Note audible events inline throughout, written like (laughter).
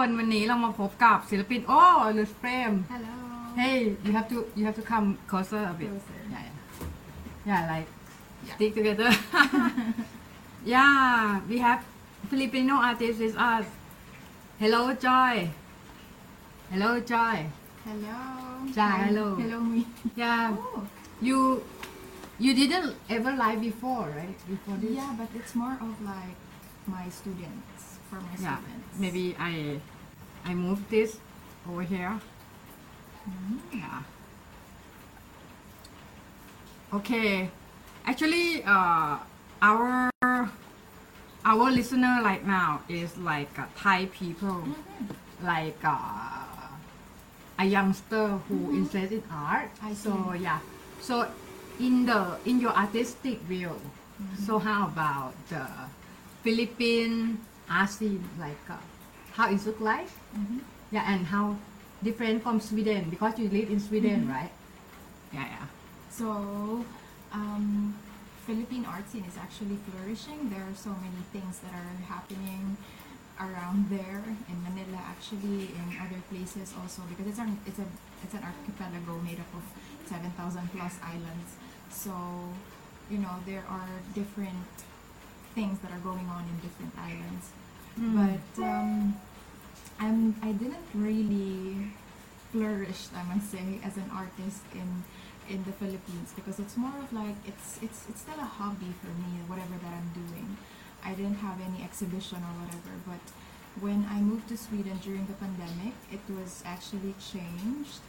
คนวันนี้เรามาพบกับศิลปิน โอ้ลูสเฟรม Hello. Hey you have to you have to come closer a bit Closer. yeah yeah yeah like Yeah. stick together (laughs) yeah we have Filipino artist with us hello Joy hello Joy Hello. Ja, Hi. hello. Hello me. yeah Oh. you you didn't ever live before right before this Yeah, but it's more of like my students for my yeah students. maybe I I move this over here Mhm. Yeah. Okay. Actually, uh, our our listener right now is like uh, Thai people, Mhm. like uh, a youngster who Mhm. interested in art. I So see. yeah. So in the in your artistic view, Mhm. so how about the Philippine scene? Like uh, how it look like? Mhm. Yeah, and how different from Sweden because you live in Sweden, Mhm. right? Yeah, yeah. So, um, Philippine art scene is actually flourishing. There are so many things that are happening around there in Manila, actually in other places also, because it's an it's a it's an archipelago made up of seven thousand plus islands. So, you know, there are different things that are going on in different islands. But um, I'm I didn't really flourish, I must say, as an artist in in the Philippines because it's more of like it's it's it's still a hobby for me, whatever that I'm doing. I didn't have any exhibition or whatever, but when I moved to Sweden during the pandemic, it was actually changed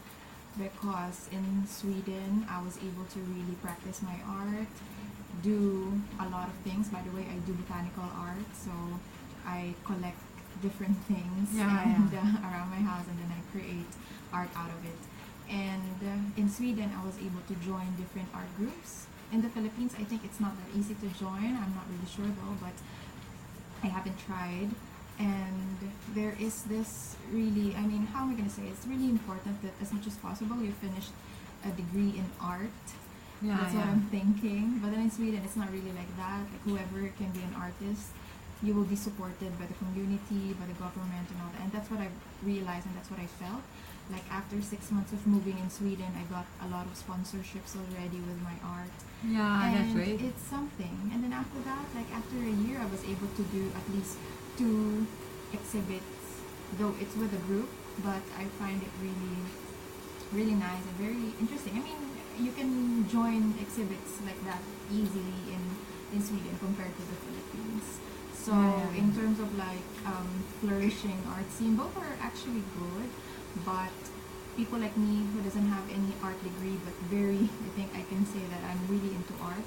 because in Sweden I was able to really practice my art, do a lot of things. By the way, I do botanical art, so I collect different things Yeah, and yeah. Uh, (laughs) around my house, and then I create art out of it. And uh, in Sweden, I was able to join different art groups. In the Philippines, I think it's not that easy to join. I'm not really sure though, but I haven't tried. And there is this really, I mean, how am I going to say? It's really important that as much as possible you finish a degree in art. Yeah, That's what. I'm thinking. But then in Sweden, it's not really like that. Like whoever can be an artist, you will be supported by the community, by the government, and all that. And that's what I realized, and that's what I felt. Like after six months of moving in Sweden, I got a lot of sponsorships already with my art Yeah, Ah, that's and right. it's something. And then after that, like after a year, I was able to do at least two exhibits, though it's with a group. But I find it really, really nice and very interesting. I mean, you can join exhibits like that easily in in Sweden compared to the. So Yeah, in terms of like um, flourishing art scene, both are actually good, but people like me who doesn't have any art degree but very (laughs) I think I can say that I'm really into art.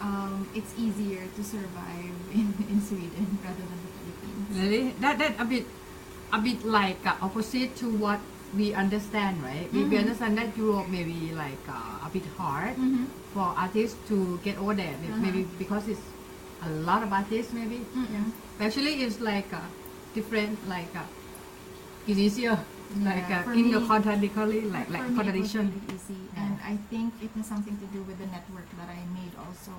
Um, it's easier to survive (laughs) in, in Sweden rather than the Philippines. Really? That that a bit a bit like uh, opposite to what we understand, right? We, we understand that Europe may be like uh, a bit hard Mm-hmm. for artists to get over there, Uh-huh. maybe because it's a lot of artists, maybe. Actually, it's like uh, different, like uh, it's easier, like Yeah, uh, in the contradictory, like For like me, it was contradiction. really easy, Yeah. and I think it has something to do with the network that I made also.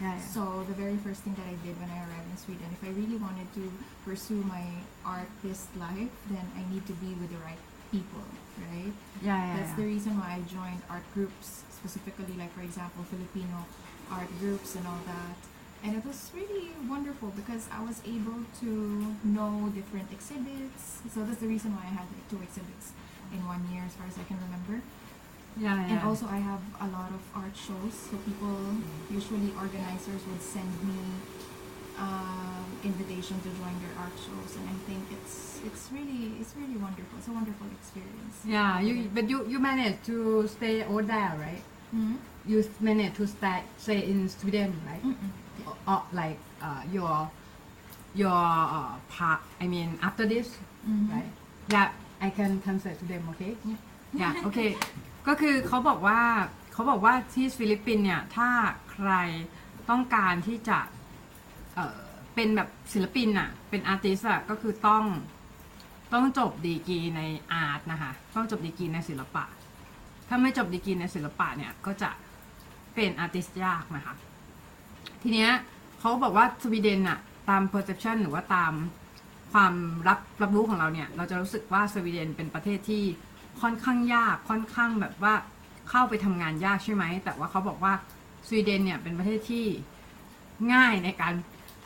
Yeah. So the very first thing that I did when I arrived in Sweden, if I really wanted to pursue my artist life, then I need to be with the right people, right? yeah, yeah, That's the reason why I joined art groups, specifically like for example Filipino art groups and all that. And it was really wonderful because I was able to know different exhibits. So that's the reason why I had like two exhibits in one year, as far as I can remember. yeah, yeah. And also, I have a lot of art shows. So people, usually organizers, would send me um, invitation to join their art shows, and I think it's it's really it's really wonderful. It's a wonderful experience. yeah, you but you you managed to stay over there, right? Mhm. You managed to stay stay in Sweden, right? Mm-mm. Or, or like uh, your your uh, part. I mean, after this, Mhm. right? Yeah, I can translate to them, okay? Yeah. อย่าโอเคก็คือเขาบอกว่าเขาบอกว่าที่ฟิลิปปินส์เนี่ย ถ้าใครต้องการที่จะเอ่อเป็นแบบศิลปินอะเป็นอาร์ติสอะก็คือต้องต้องจบดีกรีในอาร์ตนะคะ ต้องจบดีกรีในศิลปะ ถ้าไม่จบดีกรีในศิลปะเนี่ย ก็จะเป็นอาร์ติสยากนะคะ ทีเนี้ยเขาบอกว่าสวีเดนอะตาม perception หรือว่าตามความรับรับรู้ของเราเนี่ย เราจะรู้สึกว่าสวีเดนเป็นประเทศที่ค่อนข้างยากค่อนข้างแบบว่าเข้าไปทำงานยากใช่ไหม แต่ว่าเขาบอกว่าสวีเดนเนี่ยเป็นประเทศที่ง่ายในการ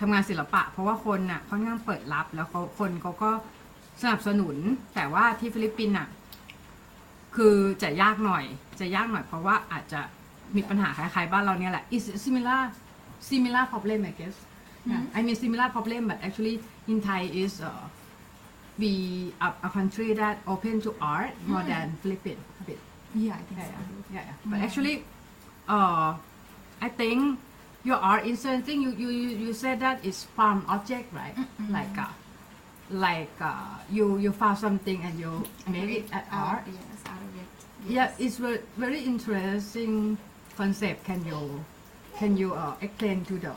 ทำงานศิลปะ เพราะว่าคนน่ะค่อนข้างเปิดรับแล้วเขาคนเขาก็สนับสนุน แต่ว่าที่ฟิลิปปินส์น่ะคือจะยากหน่อยจะยากหน่อยเพราะว่าอาจจะมีปัญหาคล้ายๆบ้านเราเนี่ยแหละ is similar similar problem I guess yeah I mean similar problem but actually in Thai is uh, we a, a country that open to art more Mm. than Philippines a bit Yeah, I think yeah so. yeah, yeah, but Yeah. actually uh, I think your art is something you, you you you said that is found object right Mm-mm. like uh, like uh, you you found something and you made it at art Yes, out of it. Yeah, Yes. it's very interesting concept. Can you can you uh, explain to the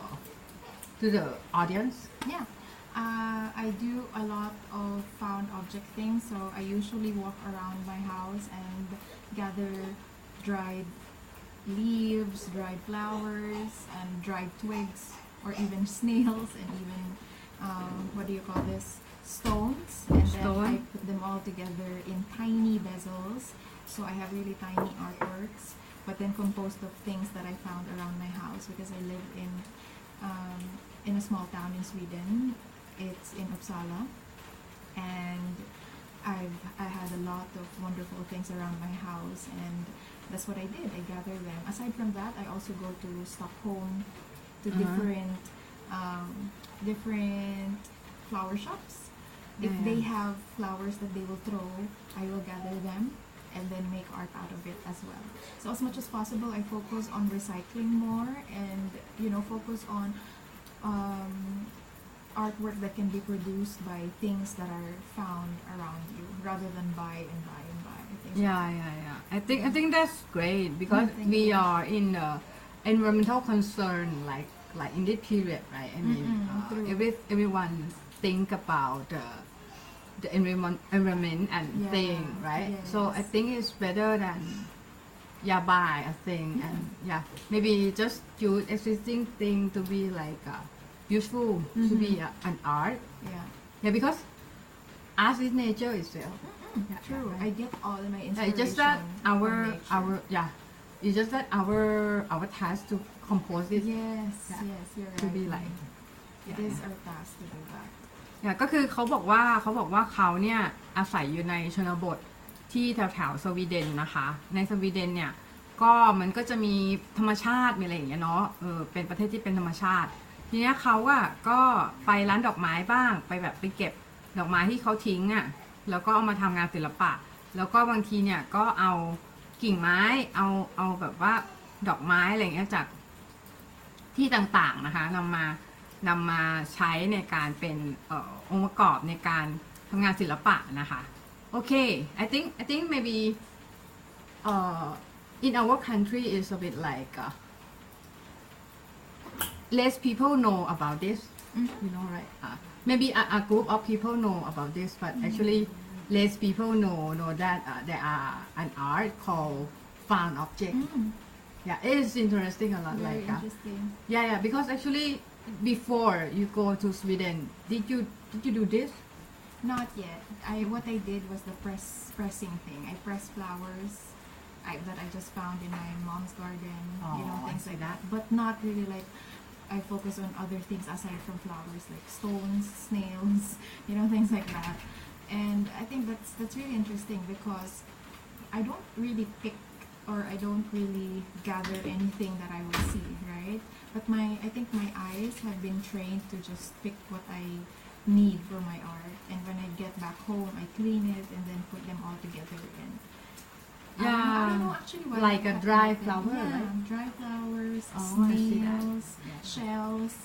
to the audience? Yeah. Uh, I do a lot of found object things. So I usually walk around my house and gather dried leaves, dried flowers, and dried twigs, or even (laughs) snails, and even um, what do you call this? Stones. And then I put them all together in tiny bezels. So I have really tiny artworks, but then composed of things that I found around my house because I live in um, in a small town in Sweden. It's in Uppsala, and I've I had a lot of wonderful things around my house, and that's what I did. I gathered them. Aside from that, I also go to Stockholm, to Uh-huh. different um, different flower shops. If Yeah. they have flowers that they will throw, I will gather them and then make art out of it as well. So as much as possible, I focus on recycling more and you know focus on um, artwork that can be produced by things that are found around you rather than buy and buy and buy. Things like Yeah, yeah, yeah. I think I think that's great because Mm, we you. are in the environmental concern like like in this period, right? I mean, Mm-mm, uh, every everyone think about the the environment environment and Yeah, thing, right? So I yes. think it's better than yeah buy a thing and yeah maybe just use existing thing to be like uh, useful to be uh, an art Yeah. yeah because art is nature itself Yeah, True. I get all of my yeah, inspiration. it's just that from our nature. our yeah it's just that our our task to compose it Yes, Yeah. yes, you're to right. be like It is our task to do that. ก็คือเขาบอกว่าเขาบอกว่าเขาเนี่ยอาศัยอยู่ในชนบทที่แถวแถวสวีเดนนะคะ ในสวีเดนเนี่ยก็มันก็จะมีธรรมชาติมีอะไรอย่างเงี้ยเนาะเออเป็นประเทศที่เป็นธรรมชาติ ทีเนี้ยเขาอะก็ไปร้านดอกไม้บ้างไปแบบไปเก็บดอกไม้ที่เขาทิ้งอะแล้วก็เอามาทำงานศิลปะ แล้วก็บางทีเนี่ยก็เอากิ่งไม้เอาเอาแบบว่าดอกไม้อะไรอย่างเงี้ยจากที่ต่างๆนะคะนำมา นำมาใช้ในการเป็นเออองค์ประกอบในการทำงานศิลปะนะคะโอเค I think I think maybe uh, in our country is a bit like uh, less people know about this Mhm. you know right uh, maybe a, a group of people know about this but actually less people know know that uh, there are an art called found object Mm, yeah it is interesting a lot very like uh, interesting. yeah, yeah, because actually before you go to Sweden, did you did you do this? Not yet. I what I did was the press pressing thing. I pressed flowers I, that I just found in my mom's garden. you know Oh, things like that. that. But not really like. I focus on other things aside from flowers, like stones, snails, (laughs) you know, things like that. And I think that's that's really interesting because I don't really pick or I don't really gather anything that I will see, right? But my I think my eyes have been trained to just pick what I need for my art. And when I get back home, I clean it and then put them all together again. I don't I don't know Yeah, actually why like a dry flower, Yeah, right? dry flowers, Oh, I see that. snails, shells,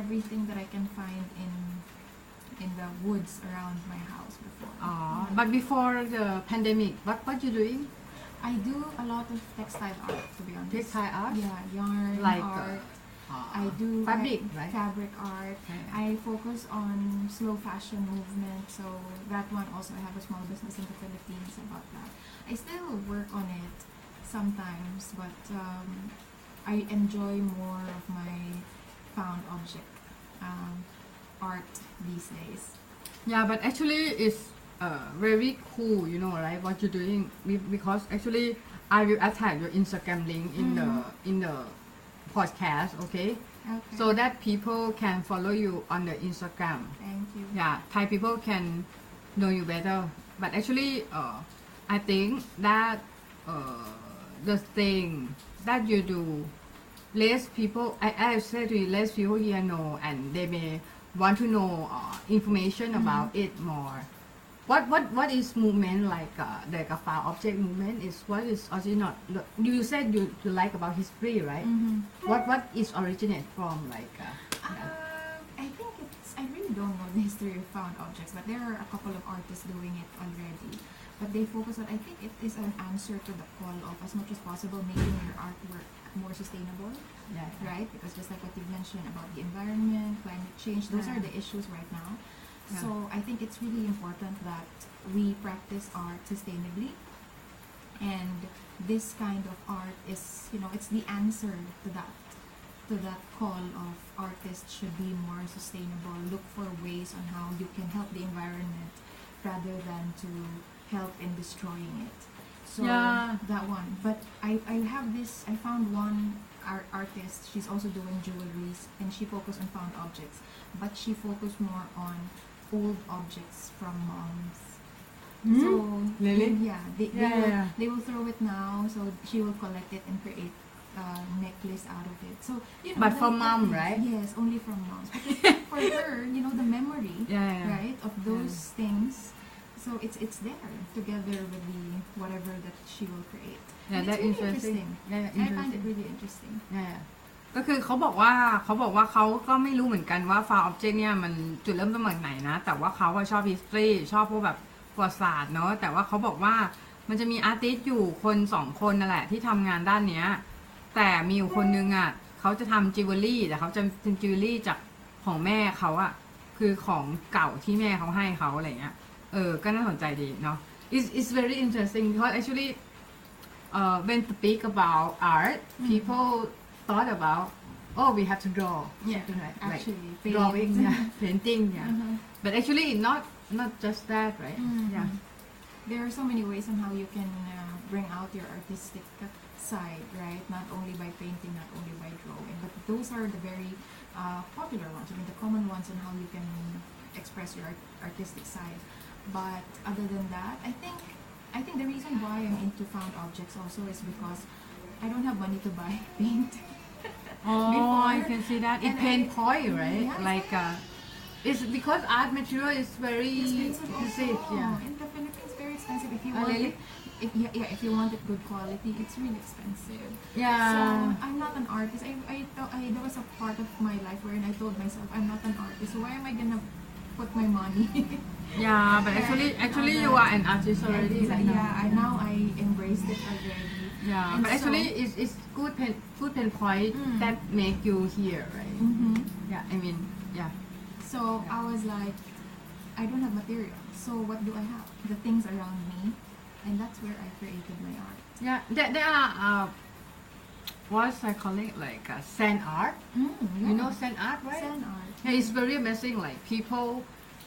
everything that I can find in in the woods around my house before. Uh, Yeah. but before the pandemic, what what you doing? I do a lot of textile art, to be honest. Textile art? Yeah, yarn Like, uh, art. Uh, I do fabric, right? fabric art. Okay. I focus on slow fashion movement, so that one also I have a small business in the Philippines about that. I still work on it sometimes, but um, I enjoy more of my found object um, art these days. Yeah, but actually it's uh, very cool, you know, right? What you're doing Be- because actually I will attach your Instagram link in the in the podcast, okay? Okay. So that people can follow you on the Instagram. Thank you. Yeah, Thai people can know you better. But actually, uh, I think that uh, the thing that you do, less people, I, I say to you, less people here know, and they may want to know uh, information about it more. What what what is movement like uh, the Gaffa object movement is what is original? You said you, you like about history, right? Mm-hmm. What what is originate from like? Uh, Uh, I think it's. I really don't know the history of found objects, but there are a couple of artists doing it already. But they focus on. I think it is an answer to the call of as much as possible making your artwork more sustainable, yeah. right? Because just like what you mentioned about the environment, climate change, those Yeah. are the issues right now. Yeah. So I think it's really important that we practice art sustainably, and this kind of art is, you know, it's the answer to that to that call of artists should be more sustainable. Look for ways on how you can help the environment rather than to help in destroying it. So Yeah. that one. But I, I have this I found one art artist, she's also doing jewelries and she focused on found objects. But she focused more on old objects from moms. Hmm? So Really? yeah, they, they, Yeah, will, yeah. they will throw it now, so she will collect it and create a necklace out of it. So you know, But that- from mom, right? Yes, only from moms. Because (laughs) for her, you know, the memory, Yeah, yeah, yeah. right, of those things. So it's it's there together with the whatever that she will create. Yeah, And that really interesting. Yeah, yeah, I find interesting. it really interesting. Yeah. ก็คือเขาบอกว่าเขาบอกว่าเขาก็ไม่รู้เหมือนกันว่าฟา r อ b เจกต์เนี่ยมันจุดเริ่มต้นมาจากไหนนะ แต่ว่าเขาอะชอบ history ชอบพวกแบบประวัติศาสตร์เนาะแต่ว่าเขาบอกว่ามันจะมีอาร์ติสต์อยู่คนสองคนนั่นแหละที่ทำงานด้านเนี้ย แต่มีอยู่คนนึงอะเขาจะทำจิวเวลรี่แต่เขาจะเป็นจิวเวลรี่จากของแม่เขาอะคือของเก่าที่แม่เขาให้เขาอะไรเงี้ยเออก็น่าสนใจดีเนาะ it's it's very interesting because actually uh, when speak about art people thought about oh we have to draw something like, like drawing yeah, painting yeah (laughs) Uh-huh. but actually not not just that right Mhm. yeah There are so many ways on how you can uh, bring out your artistic side, right? Not only by painting, not only by drawing, but those are the very uh, popular ones. I mean, the common ones on how you can express your art- artistic side. But other than that, I think I think the reason why I'm into found objects also is because I don't have money to buy (laughs) paint. oh Before- I can see that it and pain I- point right Yeah, like uh, it's because art material is very expensive expensive also. yeah In the Philippines, very expensive. If you Oh, want really? it, if, yeah, yeah, if you want it good quality, it's really expensive. yeah So I'm not an artist. I, I, thought- I there was a part of my life wherein I told myself I'm not an artist. So why am I gonna put my money? (laughs) yeah but actually actually you are an artist already yeah, right now. yeah, I, now I embraced it already. Yeah, And but actually, so- it's, it's good pen, good pen point Mm. that make you here, right? hmm Yeah, I mean, yeah, So I was like, I don't have material. So what do I have? The things around me, and that's where I created my art. yeah. There, there are uh, what's I call it like uh, sand art. Mm, You know sand art, right? sand art. Yeah, it's very amazing. Like people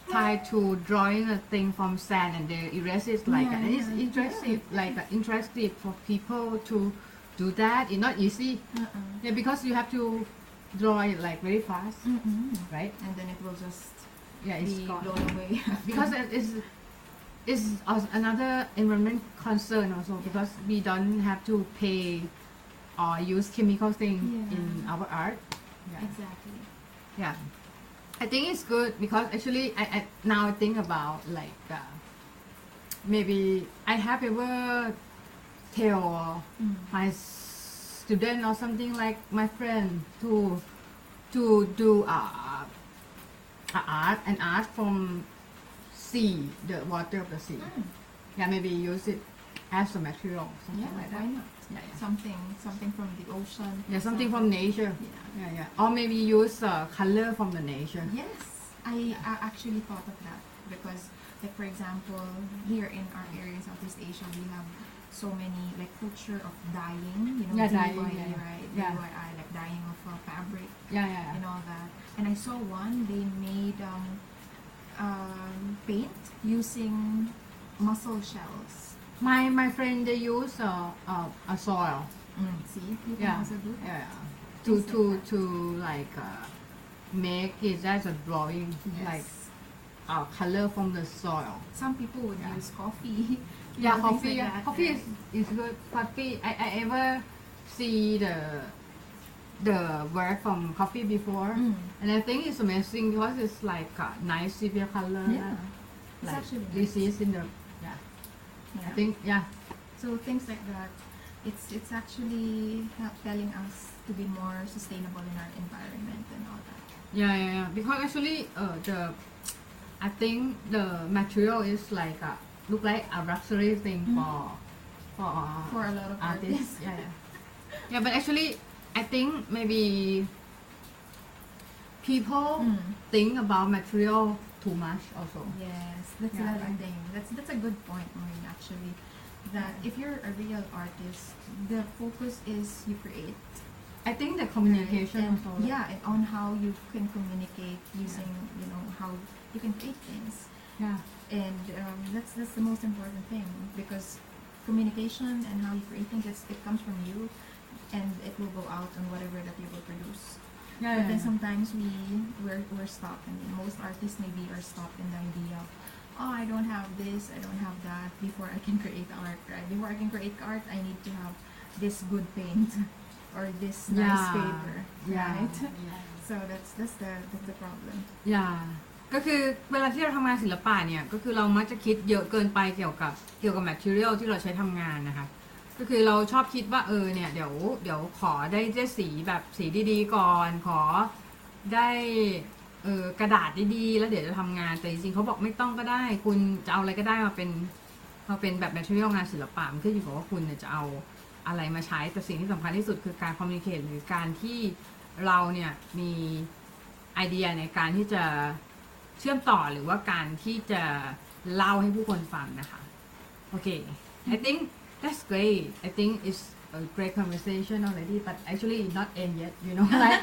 try to drawing a thing from sand and they erase it like Yeah, that. And it's yeah. interesting, like uh, interesting for people to do that. It's not easy. Uh-uh. Yeah, because you have to draw it like very fast, Mm-mm. right? And then it will just Yeah, it's be gone. blown away. (laughs) because it is is als- another environment concern also because we don't have to pay or use chemical thing Yeah. in our art. Yeah. exactly. yeah. I think it's good because actually I, I now I think about like uh, maybe I have ever tell Mm. my student or something like my friend to to do uh, art an art from sea the water of the sea Mm. yeah maybe use it as a material something Yeah, like why that not? yeah, yeah. Something, something from the ocean. yeah something from nature Yeah. yeah yeah or maybe use uh, color from the nature Yes, I, I actually thought of that because, like for example, here in our area in Southeast Asia, we have so many like culture of dyeing. You know, Yeah, dyeing, DIY, yeah. right? Yeah. DIY, like dyeing of uh, fabric yeah yeah, and all that. And I saw one they made um, um, paint using mussel shells. My my friend they use uh, uh, a soil See, you can yeah also do that. yeah to Things to like to like uh, make it as a drawing Yes. like uh, color from the soil Some people would Yeah. use coffee. Yeah, (laughs) things coffee. like yeah. that, coffee right? is, is good. Coffee. I, I ever see the the work from coffee before, Mm. and I think it's amazing because it's like a nice sepia color. Yeah. It's like actually this nice. is in the. I think yeah. So things like that, it's it's actually help telling us to be more sustainable in our environment and all that. Yeah, yeah, yeah. Because actually, uh, the I think the material is like a, look like a luxury thing Mhm. for for For a lot of artists. artists. Yeah, yeah. Yeah, but actually, I think maybe people Mm. think about material too much also. Yes, that's Yeah, another right. thing. That's that's a good point, Maureen. Actually, that if you're a real artist, the focus is you create. I think the communication also. yeah, and on how you can communicate using you know how you can create things, Yeah. and um, that's that's the most important thing because communication and how you create things it comes from you, and it will go out on whatever that you will produce. Yeah, But yeah, then yeah. sometimes we we're, we're stopped, and most artists maybe are stopped in the idea of, oh, I don't have this, I don't have that. Before I can create art, right? Before I can create art, I need to have this good paint or this nice Yeah. paper, Yeah. right? Yeah. So that's that's the that's the problem. อย่าก็คือเวลาที่เราทำงานศิลปะเนี่ย ก็คือเรามักจะคิดเยอะเกินไปเกี่ยวกับเกี่ยวกับ material ที่เราใช้ทำงานนะคะ ก็คือเราชอบคิดว่าเออเนี่ยเดี๋ยวเดี๋ยวขอได้ได้สีแบบสีดีๆก่อน ขอได้เออกระดาษดีๆ แล้วเดี๋ยวจะทำงานแต่จริงๆเขาบอกไม่ต้องก็ได้ คุณจะเอาอะไรก็ได้มาเป็นมาเป็นแบบ material งานศิลปะมันขึ้นอยู่กับว่าคุณจะเอาอะไรมาใช้แต่สิ่งที่สำคัญที่สุดคือการ communicate หรือการที่เราเนี่ยมีไอเดียในการที่จะเชื่อมต่อหรือว่าการที่จะเล่าให้ผู้คนฟังนะคะ โอเค I think that's great I think it's a great conversation already but actually not end yet you know (laughs) like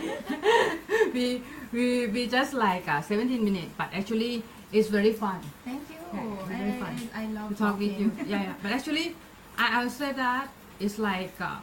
(laughs) we we we just like uh, 17 minutes but actually it's very fun Thank you. Yeah, it's very I- fun I, I love to talk with you yeah yeah but actually I I would say that it's like um,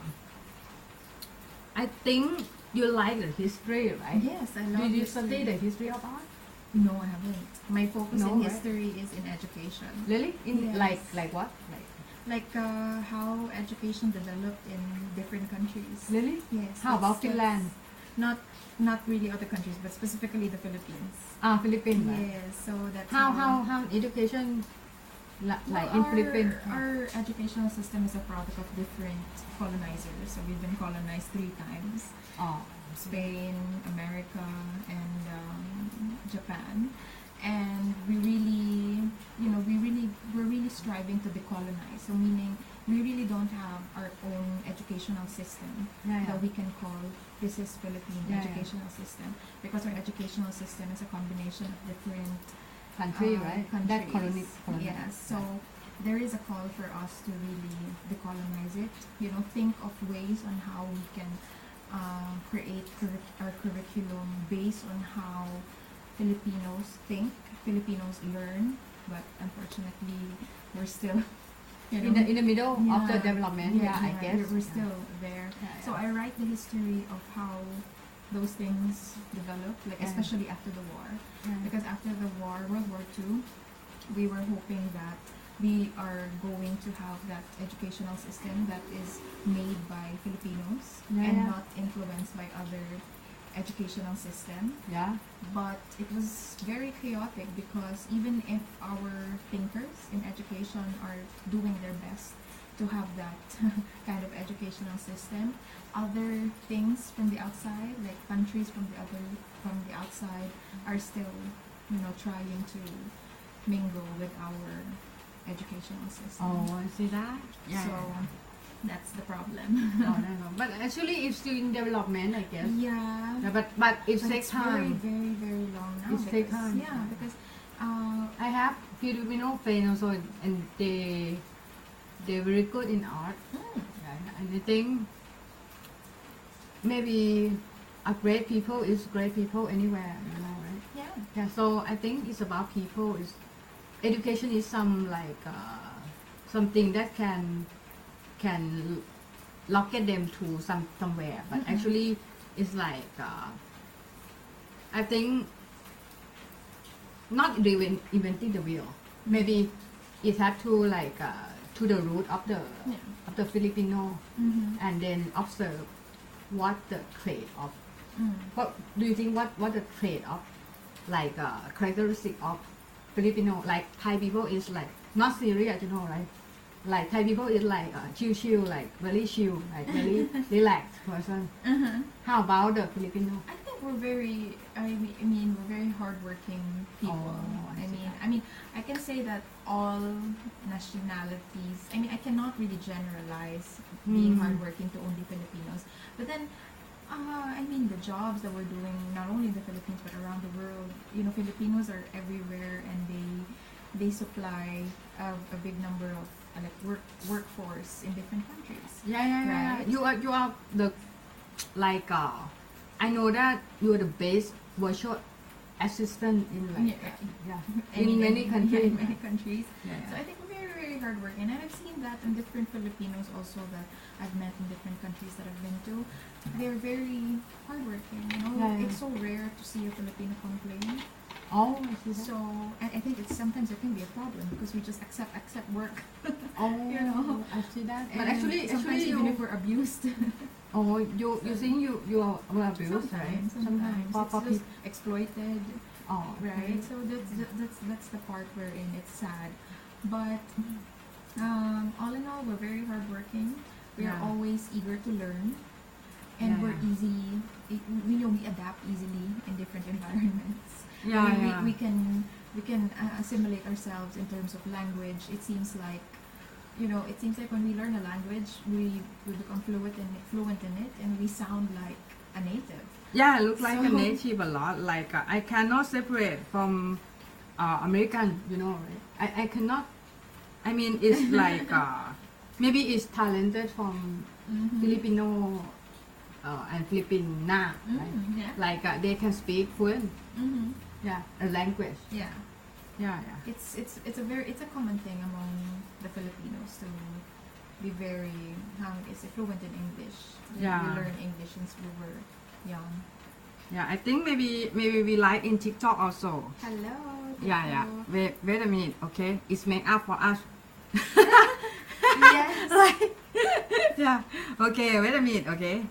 I think you like the history right Yes, I love. did you history. study the history of art No, I haven't. My focus No, in right? history is in education. really in Yes. like like what like Like uh, how education developed in different countries. really Yes. How about that's- Finland? Not not really other countries, but specifically the Philippines. ah Philippines right? Yes. So that's how how how education li- like in our, Philippines Our educational system is a product of different colonizers. So we've been colonized three times: oh Spain, America, and um, Japan. And we really, you know, we really, we're really striving to decolonize. So meaning, we really don't have our own educational system yeah, yeah. that we can call this is Philippine Yeah, yeah. educational system because our educational system is a combination of different country uh, right countries. that colony, colony. Yes, so there is a call for us to really decolonize it. You know, think of ways on how we can uh, create curric- our curriculum based on how Filipinos think, Filipinos learn. But unfortunately, we're still, (laughs) you know, in the in the middle of the development yeah, I guess we're, we're Yeah. still there. Yeah, So. I write the history of how those things developed, like Yeah. especially after the war. Yeah. Because after the war, World War II, we were hoping that we are going to have that educational system that is made by Filipinos Yeah, and not influenced by other educational system. yeah But it was very chaotic because even if our thinkers in education are doing their best to have that (laughs) kind of educational system, other things from the outside, like countries from the other from the outside, are still, you know, trying to mingle with our educational system. oh I see that yeah so yeah. That's the problem. oh, no, (laughs) no. but actually it's still in development I guess yeah. But but it But takes it's time very, very long now. It take because- time. Yeah, because uh, I have Filipino friends also and they they're very good in art mm, Yeah, and I think maybe a great people is great people anywhere, you know, right? yeah, Yeah, so I think it's about people. Is education is some like uh, something that can can locket them to some somewhere, but Mhm. actually it's like uh, I think not even inventing the wheel. Maybe it had to like uh, to the root of the Yeah. of the Filipino Mm-hmm. and then observe what the trait of Mm. what do you think what what the trait of like uh, characteristic of Filipino like Thai people is like not serious you know right like Thai people is like uh, chill chill like very chill like very (laughs) relaxed person Uh-huh. how about the Filipino I think we're very. I mean, I mean, we're very hardworking people. Oh, I I mean, that. I mean, I can say that all nationalities. I mean, I cannot really generalize being Mhm. hardworking to only Filipinos. But then, uh, I mean, the jobs that we're doing not only in the Philippines but around the world. You know, Filipinos are everywhere, and they they supply a, a big number of like work workforce in different countries. yeah yeah yeah, yeah. Right. you are you are the like uh, I know that you are the best virtual assistant in like Yeah. yeah (laughs) in many (laughs) countries in many countries. Yeah, So. I think very, very hardworking. And I've seen that in different Filipinos also that I've met in different countries that I've been to. They're very hardworking. You know, Yeah, yeah. it's so rare to see a Filipino complain. Oh I see that. So I, I think it's sometimes it can be a problem because we just accept accept work. (laughs) oh you know. I see that but And actually sometimes actually even you if we're abused. (laughs) Oh, you you think you you are were abused, right? sometimes, sometimes it's just exploited. Oh, right so that's that- that's that's the part wherein it's sad but um, all in all we're very hardworking we are Yeah. always eager to learn and Yeah, we're yeah. easy it, we know we adapt easily in different environments Yeah, mean, yeah. we, we can we can uh, assimilate ourselves in terms of language it seems like you know it seems like when we learn a language we, we become fluent in it, fluent in it and we sound like a native yeah, I look like a native a lot. Like uh, I cannot separate from uh, American, you know, right? I, I cannot. I mean, it's (laughs) like uh, maybe it's talented from Filipino uh, and Filipina, right? Mm, yeah Like uh, they can speak fluent, mm-hmm. Yeah, a language, yeah yeah, yeah. It's it's it's a very it's a common thing among the Filipinos to be very how is it fluent in English. We- Yeah. We learn English since we were young. Yeah, I think maybe maybe we like in TikTok also. Hello. Yeah, yeah. Wait, wait a minute, okay? It's make up for us. yes. (laughs) like, yeah. Okay, wait a minute, okay?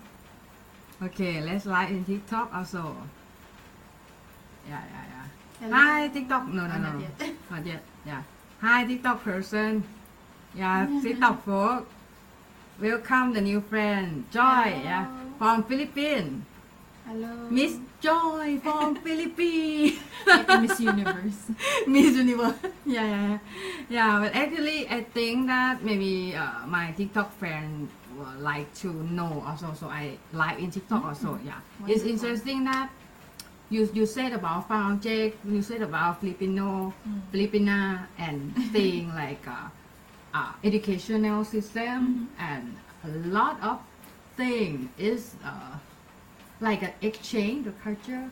Okay, let's like in TikTok also. Yeah, yeah. Hi, TikTok. No, no, no. not yet. Not yet. Yeah. Hi, TikTok person. Yeah, (laughs) TikTok folk. Welcome the new friend, Joy. Yeah, from Philippines. Hello. Miss Joy from (laughs) Philippines. like Miss Universe. (laughs) Miss Universe. yeah, yeah, yeah. Yeah, but actually, I think that maybe uh, my TikTok friend would like to know also. So I like in TikTok also. Yeah, it's interesting that you you said about found object, you said about Filipino, Mm. Filipina, and thing (laughs) like uh, uh, educational system and a lot of thing is uh, like an exchange the culture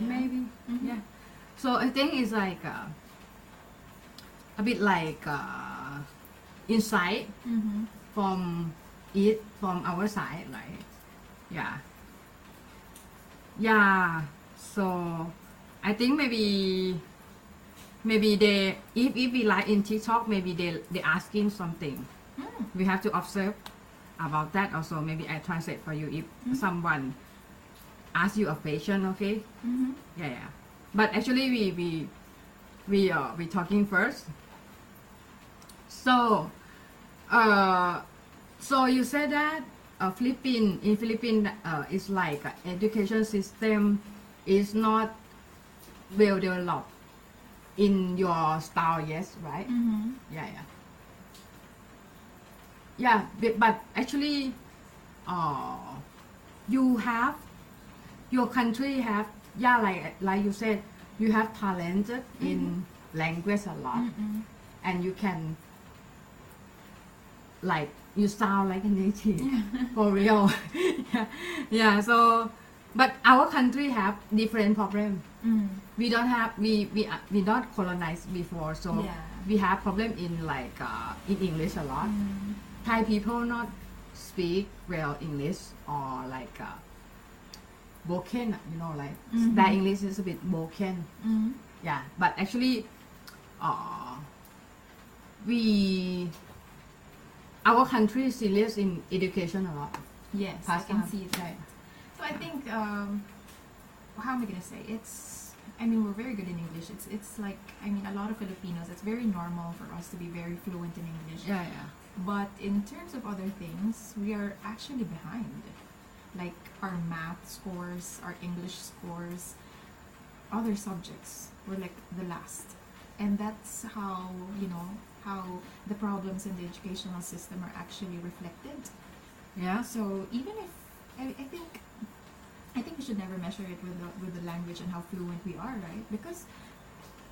maybe? Mhm. yeah. So i think it's like uh, a bit like uh, insight Mm-hmm. from it from our side right? Yeah. Yeah so i think maybe maybe they if, if we like in tiktok maybe they they asking something Mm. we have to observe about that also maybe i translate for you if Mhm. someone asks you a question okay Mm-hmm. yeah yeah but actually we we we uh we talking first so uh so you said that uh, Philippine in Philippines uh, is like education system is not well developed in your style yes right? Mm-hmm. yeah yeah. Yeah but, but actually uh you have your country have yeah like like you said you have talented in language a lot. Mm-hmm. and you can like you sound like a native (laughs) for real. (laughs) Yeah yeah so but our country have different problem Mm. we don't have we we uh, we not colonized before so Yeah. we have problem in like uh, in english a lot Mm. thai people not speak well english or like uh, broken you know like Mhm. their english is a bit broken Mm. yeah but actually uh, we our country is serious in education a lot Yes, I past can time. see that. I think um, how am I gonna say? It's I mean we're very good in English. It's it's like I mean a lot of Filipinos. It's very normal for us to be very fluent in English. yeah yeah But in terms of other things, we are actually behind. Like our math scores, our English scores, other subjects were like the last. And that's how, you know, how the problems in the educational system are actually reflected. yeah So even if I, I think I think we should never measure it with the, with the language and how fluent we are, right? Because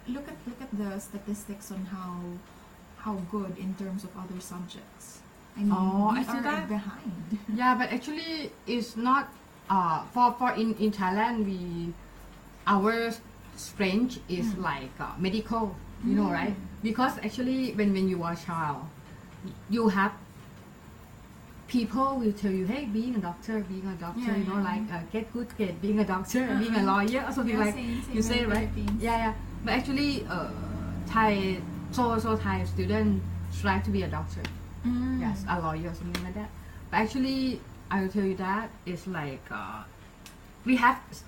look at look at the statistics on how how good in terms of other subjects. I mean, Oh, we I see are that. behind. (laughs) Yeah, but actually, it's not. Uh, for for in in Thailand, we our strength is Mm. like uh, medical. You know, Mm. right? Because actually, when when you are a child, you have people will tell you, hey, being a doctor, being a doctor, Yeah, you know, yeah, like uh, get good grade, being a doctor, being a Uh-uh. lawyer, or something Yeah, like same- same you say, right? Philippines. Yeah, yeah. But actually, uh, Thai so so Thai student try to be a doctor Mm. yes, a lawyer or something like that. But actually, I will tell you that it's like uh, we have s-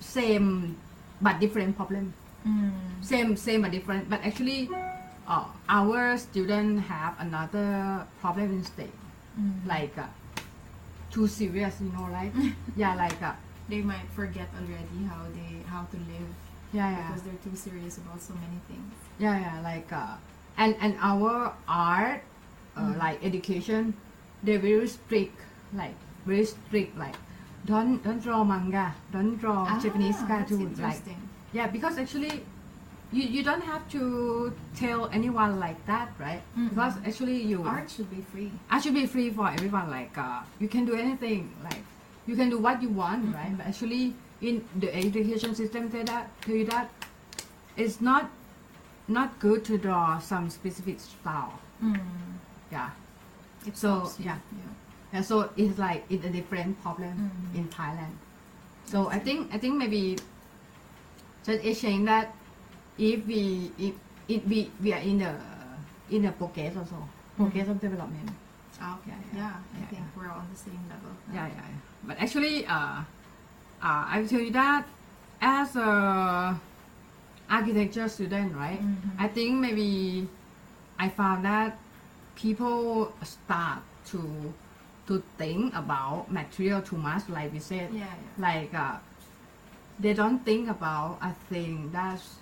same but different problem. Mm. Same, same but different. But actually, uh, our student have another problem instead. Mm. Like uh, too serious, you know, right? yeah, like uh, they might forget already how they how to live yeah, yeah, because they're too serious about so many things. yeah, yeah. Like uh, and and our art, uh, Mm. like education, they very strict, like very strict, like don't don't draw manga, don't draw Japanese Ah, that's cartoon, like yeah, because actually, you you don't have to tell anyone like that, right? Mm. Because actually you Art should be free. art should be free for everyone. Like uh, you can do anything, like you can do what you want, Mm-hmm. right? But actually, in the education system, tell that tell you that it's not not good to draw some specific style. Mm. Yeah. It So, yeah. yeah. Yeah, so it's like it's a different problem Mhm. in Thailand. So I think I think maybe just exchange that if we if, if we we are in the in the progress also progress of development. Ah, okay. Yeah. I think we're on the same level. Yeah, yeah, yeah. But actually, uh, uh, I will tell you that as a architecture student, right? Mhm. I think maybe I found that people start to to think about material too much, like we said. Yeah, yeah. Like uh, they don't think about a thing that's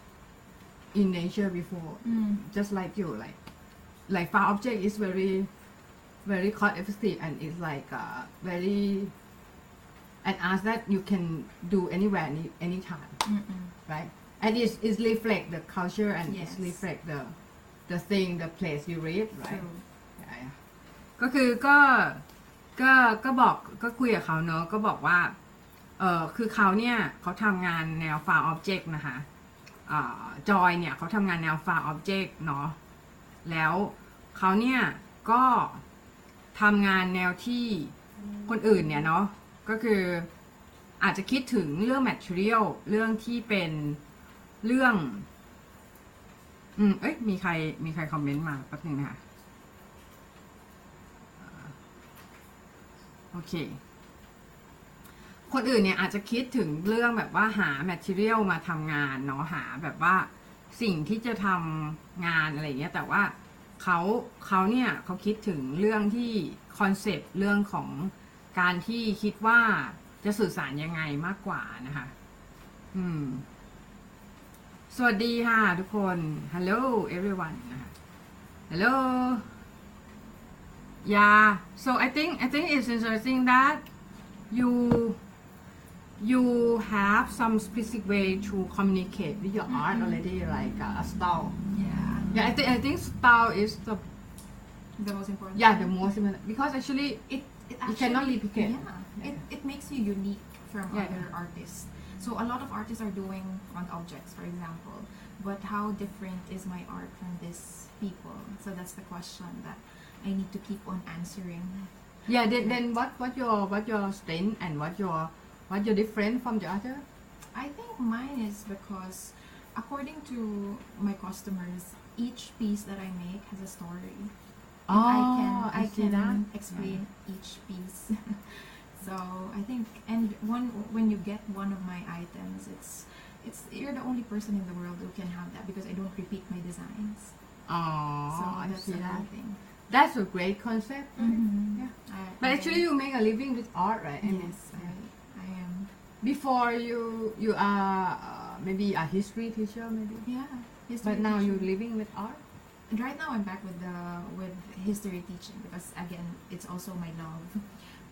in nature before. Mm. Just like you, like like found object is very very cost effective and it's like uh, very and as that you can do anywhere any anytime Mm-mm. right? And it's, it's reflect the culture and Yes. it's reflect the the thing, the place you read, right? True. Yeah, yeah. ก็คือก็ก็ก็บอกก็คุยกับเขาเนอะก็บอกว่าเออคือเขาเนี่ยเขาทำงานแนว file object นะคะอ่า จอยเนี่ยเขาทำงานแนว file object เนาะแล้วเขาเนี่ยก็ทำงานแนวที่คนอื่นเนี่ยเนาะก็คืออาจจะคิดถึงเรื่อง material เรื่องที่เป็นเรื่อง อืม เอ้ย มีใคร มีใครคอมเมนต์มาแป๊บนึงนะคะอ่าโอเค คนอื่นเนี่ยอาจจะคิดถึงเรื่องแบบว่าหา material มาทำงานเนาะหาแบบว่าสิ่งที่จะทำงานอะไรเงี้ยแต่ว่าเขาเขาเนี่ยเขาคิดถึงเรื่องที่คอนเซปต์เรื่องของการที่คิดว่าจะสื่อสารยังไงมากกว่านะคะ อืม สวัสดีค่ะทุกคน Hello everyone นะคะ Hello Yeah so I think I think it's interesting that you you have some specific way to communicate with your art already like uh, a style Yeah. yeah I think I think style is the The most important. yeah the most important because actually It it You cannot actually- replicate. Yeah. It it makes you unique from Yeah, other yeah. artists. So a lot of artists are doing on objects, for example. But how different is my art from these people? So that's the question that I need to keep on answering. Yeah, then, then what what your what your strength and what your what your different from the other? I think mine is because, according to my customers, each piece that I make has a story. And I can Oh, I I, can that. explain each piece. (laughs) so I think, and one when you get one of my items, it's it's you're the only person in the world who can have that because I don't repeat my designs. Oh, so I that's see that. thing. That's a great concept. Mm-hmm. Yeah. I, But I- actually, you make a living with art, right? I yes, I, I am. Before you you are uh, maybe a history teacher, maybe. Yeah. history But now teacher. you're living with art. And right now I'm back with the with history teaching because again it's also my love. (laughs)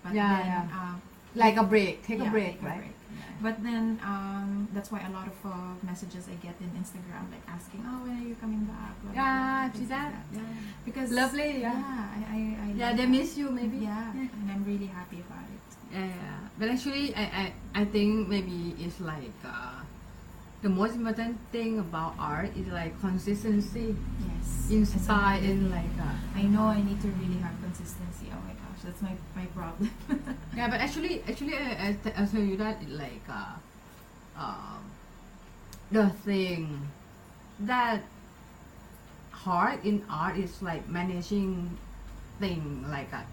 But Yeah, then, yeah. Uh, Like a break, take a break, take a right? break. But then um, that's why a lot of uh, messages I get in Instagram like asking, "Oh, when are you coming back?" Blah, blah, Yeah, blah, things like that? Yeah. Because Lovely, yeah. yeah, I, I, I Yeah, love they that. miss you maybe. Yeah, Yeah. and I'm really happy about it. Yeah, yeah. But actually, I, I, I think maybe it's like uh, the most important thing about art is like consistency, Yes, Exactly. and like uh, I know I need to really have consistency. Oh my gosh, that's my my problem. (laughs) yeah. But actually, actually, I I tell you that like uh, um, the thing that hard in art is like managing thing like a,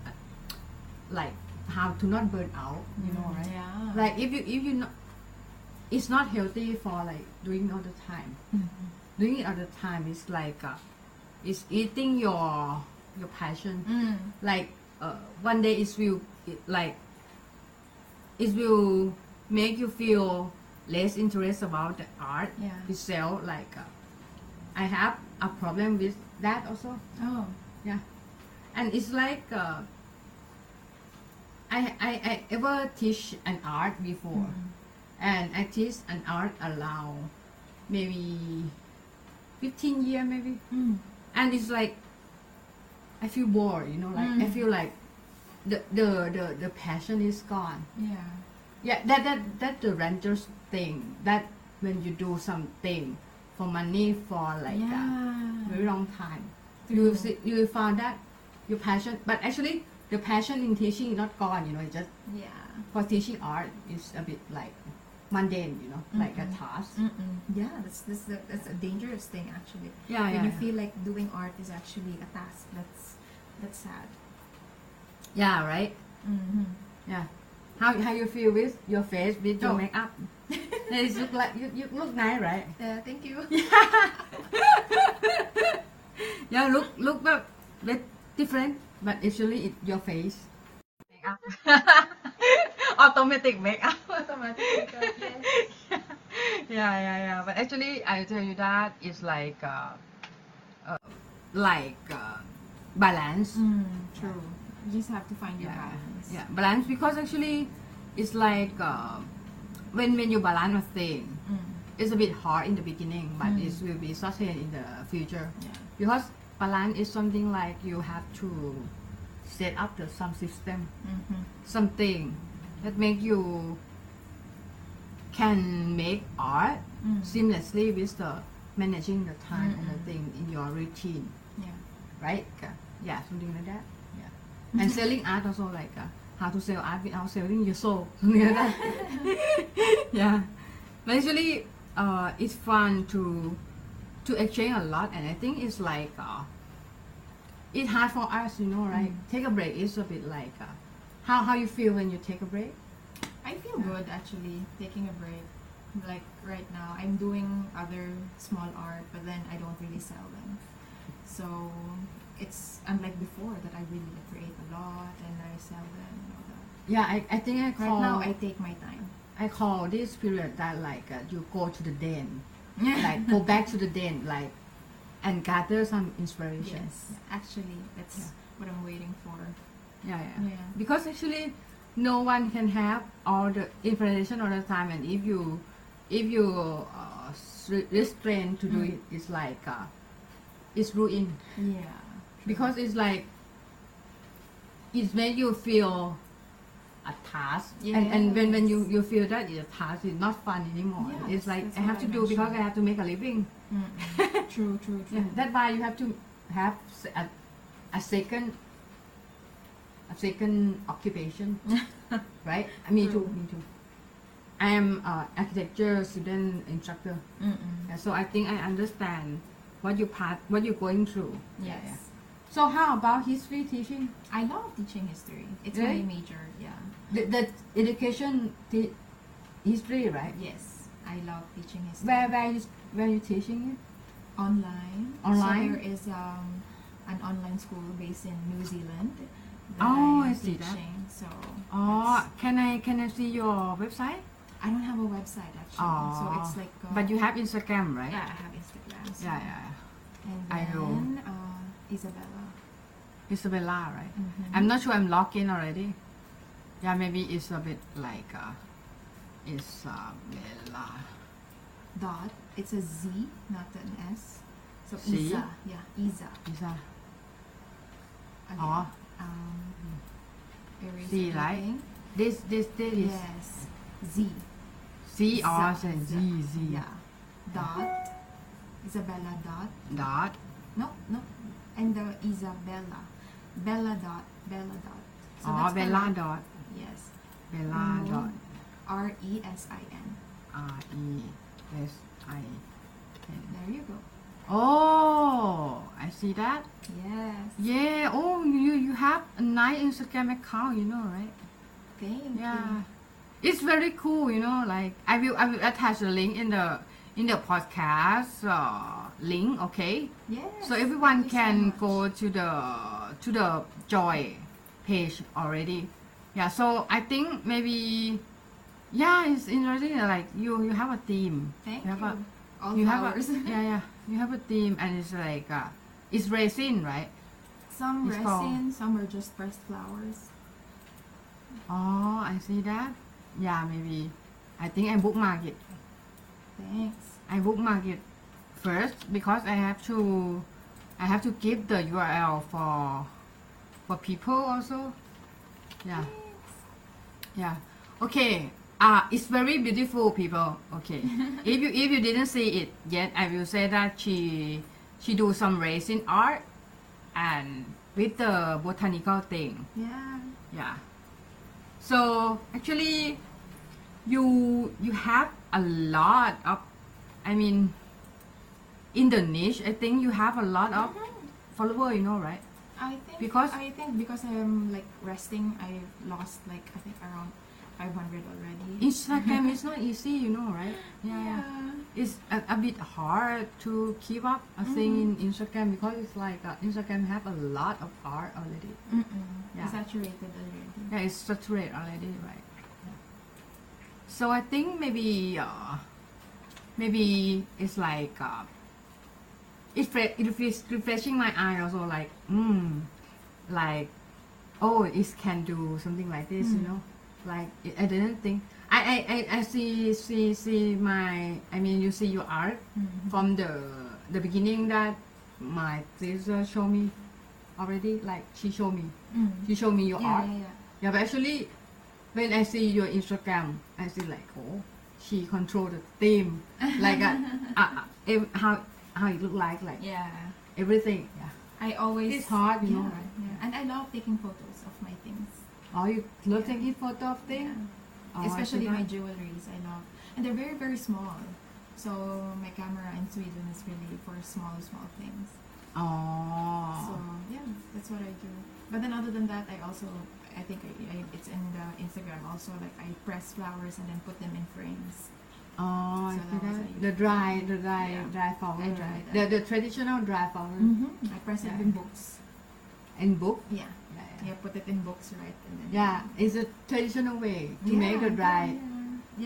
like how to not burn out. You know, right? Yeah. like if you if you not it's not healthy for like doing all the time Mhm. doing it all the time is like uh, it's eating your your passion Mm. like uh, one day it will it, like it will make you feel less interest about the art Yeah. itself like uh, i have a problem with that also Oh. yeah and it's like uh, I, I i ever teach an art before Mhm. and I teach an art around maybe 15 year maybe Mm. and it's like I feel bored you know like I Mm. feel like the, the the the passion is gone Yeah. yeah that that that the renters thing that when you do something for money for like a very long time you see, you will find that your passion but actually the passion in teaching is not gone you know it's just Yeah. for teaching art is a bit like mundane you know like a task Mm-mm. Yeah, that's that's a, that's a dangerous thing actually. yeah when yeah you yeah. feel like doing art is actually a task, that's that's sad. yeah right Mm-hmm. yeah how how you feel with your face with your Oh. makeup (laughs) it look like you, you look nice right Yeah, thank you. (laughs) yeah look look but bit different but actually it your face makeup (laughs) automatic makeup Automatic makeup, yes. (laughs) yeah yeah yeah but actually I tell you that it's like uh, uh like uh, balance Mm, true. You just have to find your yeah, balance. yeah balance because actually it's like uh, when when you balance a thing Mm. it's a bit hard in the beginning but Mm. it will be sustained in the future Yeah. because balance is something like you have to set up the some system. Mm-hmm. something that make you can make art Mm. seamlessly with the managing the time and the thing in your routine. Yeah. right? Yeah something like that. Yeah. And selling art also like uh, how to sell art without selling your soul. (laughs) Something like that. (laughs) (laughs) Yeah. But actually uh, it's fun to to exchange a lot and I think it's like uh, it's hard for us you know right Mm. take a break is a bit like uh, how how you feel when you take a break I feel good actually taking a break. Like right now, I'm doing other small art, but then I don't really sell them. So it's unlike before that I really create a lot and I sell them and all that. yeah I, I think I Right call now, I take my time. I call this period that like uh, you go to the den like go back to the den like and gather some inspiration yes, actually, that's Yeah. what I'm waiting for. yeah, yeah Yeah. because actually no one can have all the information all the time and if you if you uh, s- restrain to do Mm. it it's like uh, it's ruin Yeah. because it's like it made you feel a task and and when when you you feel that it's a task it's not fun anymore Yes, it's like that's I have what to I do because I mentioned. have to make a living Mm-mm. (laughs) true, true, true. yeah that's why you have to have a second a second occupation (laughs) right me too me too I am a architecture student instructor Mm-mm. Yeah, so I think I understand what you part what you're going through. Yes. So how about history teaching? I love teaching history. It's Really? my major, yeah. The, the education te- history, right? Yes. I love teaching history. Where where you where you teaching it? Online. Online? So there is um, an online school based in New Zealand. That Oh, I see that. teaching, So Oh, that's- can I can I see your website? I don't have a website actually. So Oh. it's like. Uh, But you have Instagram, right? Yeah, I have Instagram. So Yeah, yeah. And I then know. uh, Izabella. Izabella, right? Mhm. I'm not sure I'm logged in already. Yeah, maybe it's a bit like uh, Izabella. Dot. It's a Z, not an S. So Z? Iza. Yeah, Iza. Iza. Again. Oh, Um, Z, right? this this this is Yes. Z. C or Z, Z Z. Z Yeah. Dot. Izabella dot. dot. No, no. And the Izabella. Bella dot. Bella dot. So oh, that's Bella dot. Yes. Bella Mhm. dot. R E S I N. R E S I N. There you go. Oh, I see that. Yes. Yeah. Oh, you you have a nice Instagram account, you know, right? Thank Yeah. you. It's very cool, you know. Like I will I will attach the link in the in the podcast uh, link. Okay. Yes. So everyone thank you so can much. go to the to the Joy page already. Yeah, so I think maybe yeah, it's interesting. Like you you have a theme. Thank you you. have a All you have a flowers. (laughs) yeah yeah you have a theme and it's like uh, it's resin, right? some It's called- resin, some are just pressed flowers. Oh, I see that. Yeah, maybe. I think I bookmark it. Thanks. I bookmark it first because I have to I have to give the URL for for people also. Yeah. Yeah. Okay. Uh, it's very beautiful, people. Okay. (laughs) if you if you didn't see it yet, I will say that she she do some resin art and with the botanical thing. Yeah. Yeah. So actually, you you have a lot of, I mean, in the niche, I think you have a lot of follower. You know, right? I think Because- I think because I'm like resting, I lost like I think around 500 already. Instagram (laughs) is not easy. You know, right? Yeah. yeah. It's a, a bit hard to keep up a thing in Instagram because it's like uh, Instagram have a lot of art already. Mm-mm. Yeah. Saturated already. Yeah, it's saturated already, right? Yeah. So I think maybe uh, maybe it's like uh, it it feels refreshing my eye also like mm, like oh it can do something like this you Mm. know like it, I didn't think I, I, I, I see see see my I mean you see your art Mhm. from the the beginning that my sister showed me already like she showed me Mm. she showed me your yeah, art yeah, yeah. yeah, but actually, when I see your Instagram, I see like, oh, she control the theme, like uh, (laughs) uh, ev- how how it look like, like Yeah. everything. Yeah. I always. It's hard, you yeah, know, right? yeah. And I love taking photos of my things. Oh, you love Yeah. taking photo of things. Yeah. Oh, Especially my jewelries, I love, and they're very very small. So my camera in Sweden is really for small small things. Oh. So yeah, that's what I do. But then other than that, I also I think I, I, it's in the Instagram also like I press flowers and then put them in frames. Oh, I So see that was that. a- The dry, the dry, Yeah. dry flower. I dry right? that. The the traditional dry flower Mm-hmm. I press it Yeah. in books. in book. Yeah, Yeah, yeah. yeah, put it in books, right? And then Yeah, it's a traditional way to Yeah, make the dry.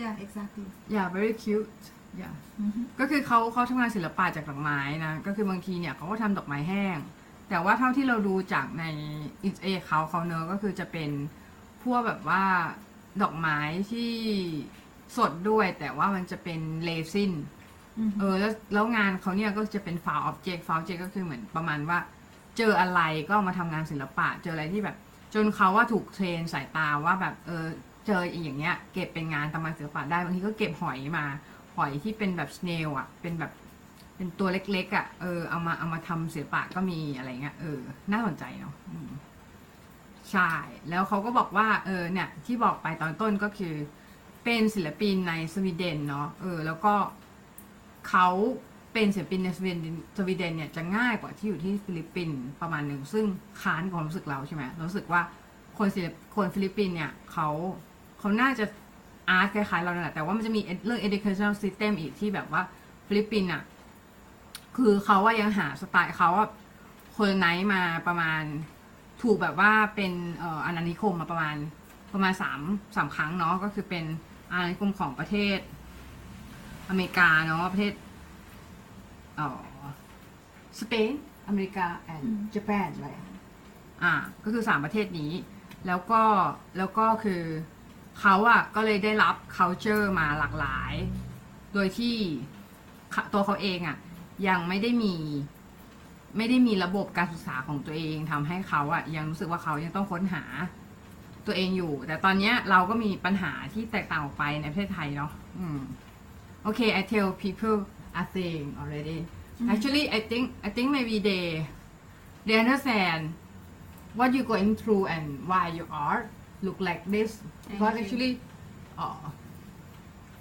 Yeah, yeah exactly. Yeah, very cute. Yeah. Mm-hmm. ก็คือเขาเขาทำงานศิลปะจากดอกไม้นะก็คือบางทีเนี่ยเขาก็ทำดอกไม้แห้ง แต่ว่าเท่าที่เราดูจากในอินเอเขาเขาเนอะก็คือจะเป็นพวกแบบว่าดอกไม้ที่ สดด้วยแต่ว่ามันจะเป็นเลซินเออแล้วแล้วงานเขาเนี่ยก็จะเป็นฟาวออบเจกต์ฟาวออบเจกต์ก็คือเหมือนประมาณว่า เจออะไรก็เอามาทำงานศิลปะ เจออะไรที่แบบ จนเขาว่าถูกเทรนสายตาว่าแบบเออเจออย่างเงี้ย เก็บเป็นงานตามงานศิลปะได้บางทีก็เก็บหอยมา หอยที่เป็นแบบสเนลอะ เป็นแบบเป็นตัวเล็กๆอะเออเอามาเอามาทำศิลปะก็มีอะไรเงี้ยเออน่าสนใจเนาะอืมใช่แล้วเขาก็บอกว่าเออเนี่ยที่บอกไปตอนต้นก็คือ เป็นศิลปินในสวีเดนเนาะเออแล้วก็เขาเป็นศิลปินในสวีเดนสวีเดนเนี่ยจะง่ายกว่าที่อยู่ที่ฟิลิปปินส์ประมาณหนึ่งซึ่งค้านความรู้สึกเราใช่ไหมรู้สึกว่าคนศิลปคนฟิลิปปินส์เนี่ยเขาเขาน่าจะอาร์ตคล้ายๆเราเนี่ยแหละแต่ว่ามันจะมีเรื่อง educational system อีกที่แบบว่าฟิลิปปินส์อะคือเขาว่ายังหาสไตล์เขาว่าคนไนท์มาประมาณถูกแบบว่าเป็นอออาณานิคมมาประมาณประมาณสามสามครั้งเนาะก็คือเป็น อาณานิคมของประเทศ อเมริกาเนาะประเทศเอ่อสเปนอเมริกาแอนด์ญี่ปุ่นอะไรอ่า ก็คือสามประเทศนี้ แล้วก็แล้วก็คือเขาอะก็เลยได้รับ culture มาหลากหลาย โดยที่เขาตัวเขาเองอะยังไม่ได้มี ไม่ได้มีระบบการศึกษาของตัวเองทำให้เขาอะยังรู้สึกว่าเขายังต้องค้นหา ตัวเองอยู่ แต่ตอนเนี้ยเราก็มีปัญหาที่แตกต่างออกไปในประเทศไทยเนาะอืมโอเค I tell people a thing already actually I think I think maybe they they understand what you going through and why you are look like this because you. actually uh,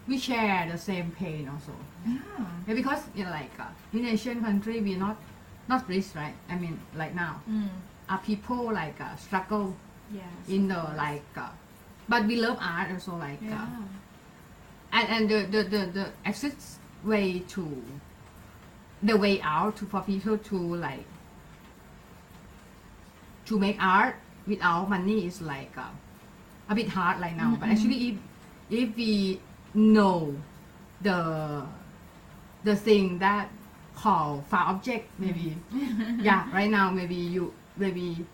we share the same pain also Yeah. yeah, because in like uh, in Asian country we not not rich right I mean like now Mm. are people like uh, struggle Yes. in the like uh, but we love art also like Yeah. uh, and and the the the, the exit way to the way out to for people to like to make art without money is like uh, a bit hard right now but actually if if we know the the thing that call found object maybe (laughs) yeah right now maybe you maybe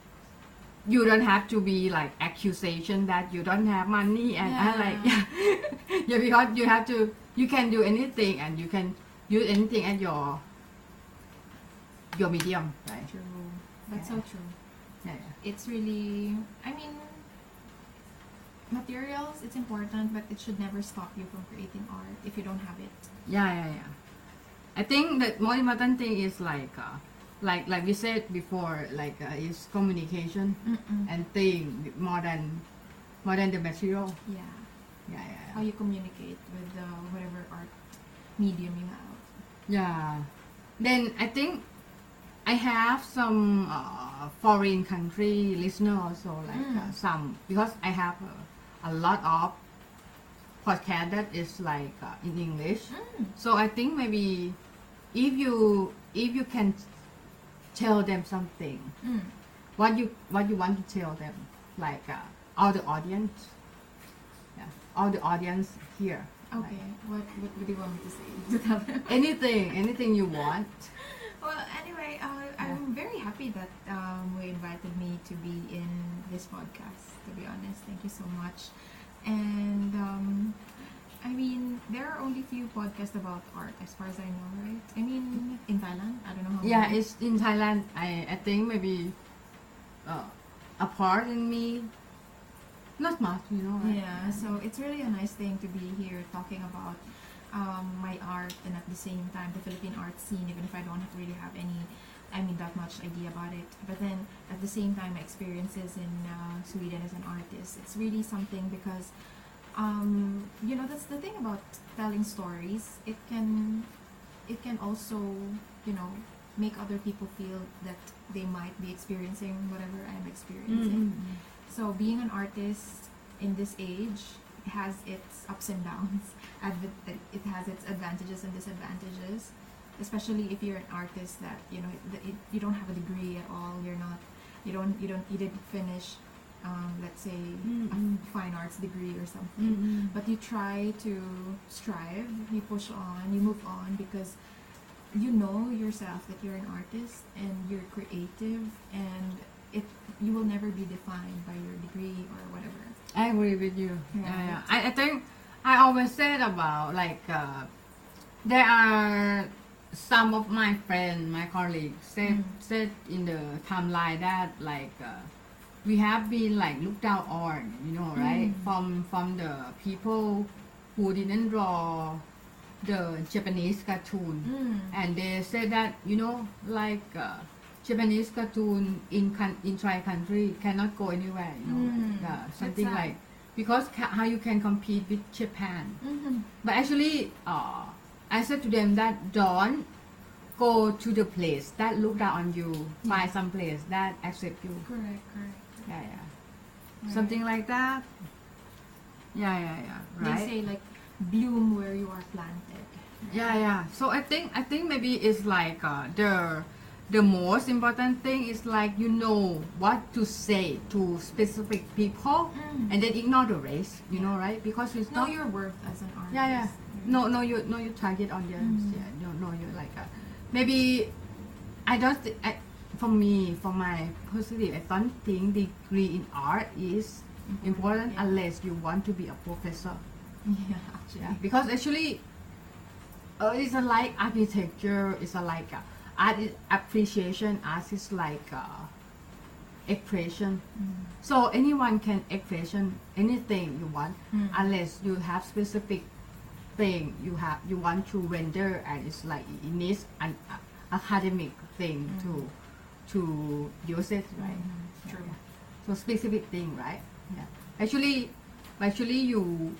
you don't have to be like accusation that you don't have money and I like (laughs) yeah, yeah because you have to you can do anything and you can use anything at your your medium right True. That's Yeah. so true. yeah, yeah. It's really, I mean, materials, it's important, but it should never stop you from creating art if you don't have it. Yeah, yeah, yeah. I think the most important thing is like, uh, like, like we said before, like uh, is communication Mm-mm. and thing more than more than the material. Yeah. Yeah, yeah, How you communicate with uh, whatever art medium you have. yeah. Then I think I have some uh, foreign country listener also like uh, Mm. some because I have uh, a lot of podcast that is like uh, in English. Mm. So I think maybe if you if you can tell them something, Mm. what you what you want to tell them, like uh, all the audience, yeah, all the audience here. Okay. What, what what do you want me to say (laughs) to tell them? Anything, anything you want. Well, anyway, uh, I'm very happy that um, we invited me to be in this podcast. To be honest, thank you so much. And um, I mean, there are only few podcasts about art, as far as I know, right? I mean, in Thailand, I don't know how. Yeah, many. it's in Thailand. I I think maybe uh, a part in me, not much, you know. right? Yeah, so it's really a nice thing to be here talking about um, my art and at the same time the Philippine art scene, even if I don't really have any, I mean, that much idea about it. But then at the same time, my experiences in uh, Sweden as an artist, it's really something because, um, you know, that's the thing about telling stories. It can, it can also, you know, make other people feel that they might be experiencing whatever I'm experiencing. Mm-mm. So being an artist in this age has its ups and downs. (laughs) It has its advantages and disadvantages, especially if you're an artist that you know that it, you don't have a degree at all. You're not, you don't, you don't, you didn't finish, um, let's say, Mm. a fine arts degree or something. Mm-mm. But you try to strive, you push on, you move on because you know yourself that you're an artist and you're creative and it you will never be defined by your degree or whatever. I agree with you. Right. yeah. I, I think I always said about like uh, there are some of my friends, my colleagues said Mm. said in the timeline that like uh, we have been like looked down on you know right? Mm. from from the people who didn't draw the Japanese cartoon. Mm. and they said that you know like uh, Japanese cartoon in con- in Thai country cannot go anywhere you know? Mm, something like because ca- how you can compete with Japan. Mhm. but actually uh, I said to them that don't go to the place that look down on you. Find some place that accept you. Correct, correct. Yeah yeah something like that yeah yeah yeah Right. They say like bloom where you are planted. Yeah, yeah. So I think I think maybe it's like uh, the the most important thing is like you know what to say to specific people Mm. and then ignore the race. You know, right? Because it's Know not. your worth as an artist. yeah, yeah. No, no, you no you target audience. Mm. Yeah, no, no, you like uh, maybe I don't. thi- I, for me, for my perspective, I don't think degree in art is important unless you want to be a professor. Yeah, actually. Yeah, because actually, uh, it's a like architecture. It's a like uh, art is appreciation. Art is like uh, expression. Mm. So anyone can expression anything you want, Mm. unless you have specific thing you have you want to render, and it's like it needs an uh, academic thing to to use it, right? Mhm. True. So specific thing, right? Yeah. Actually, actually you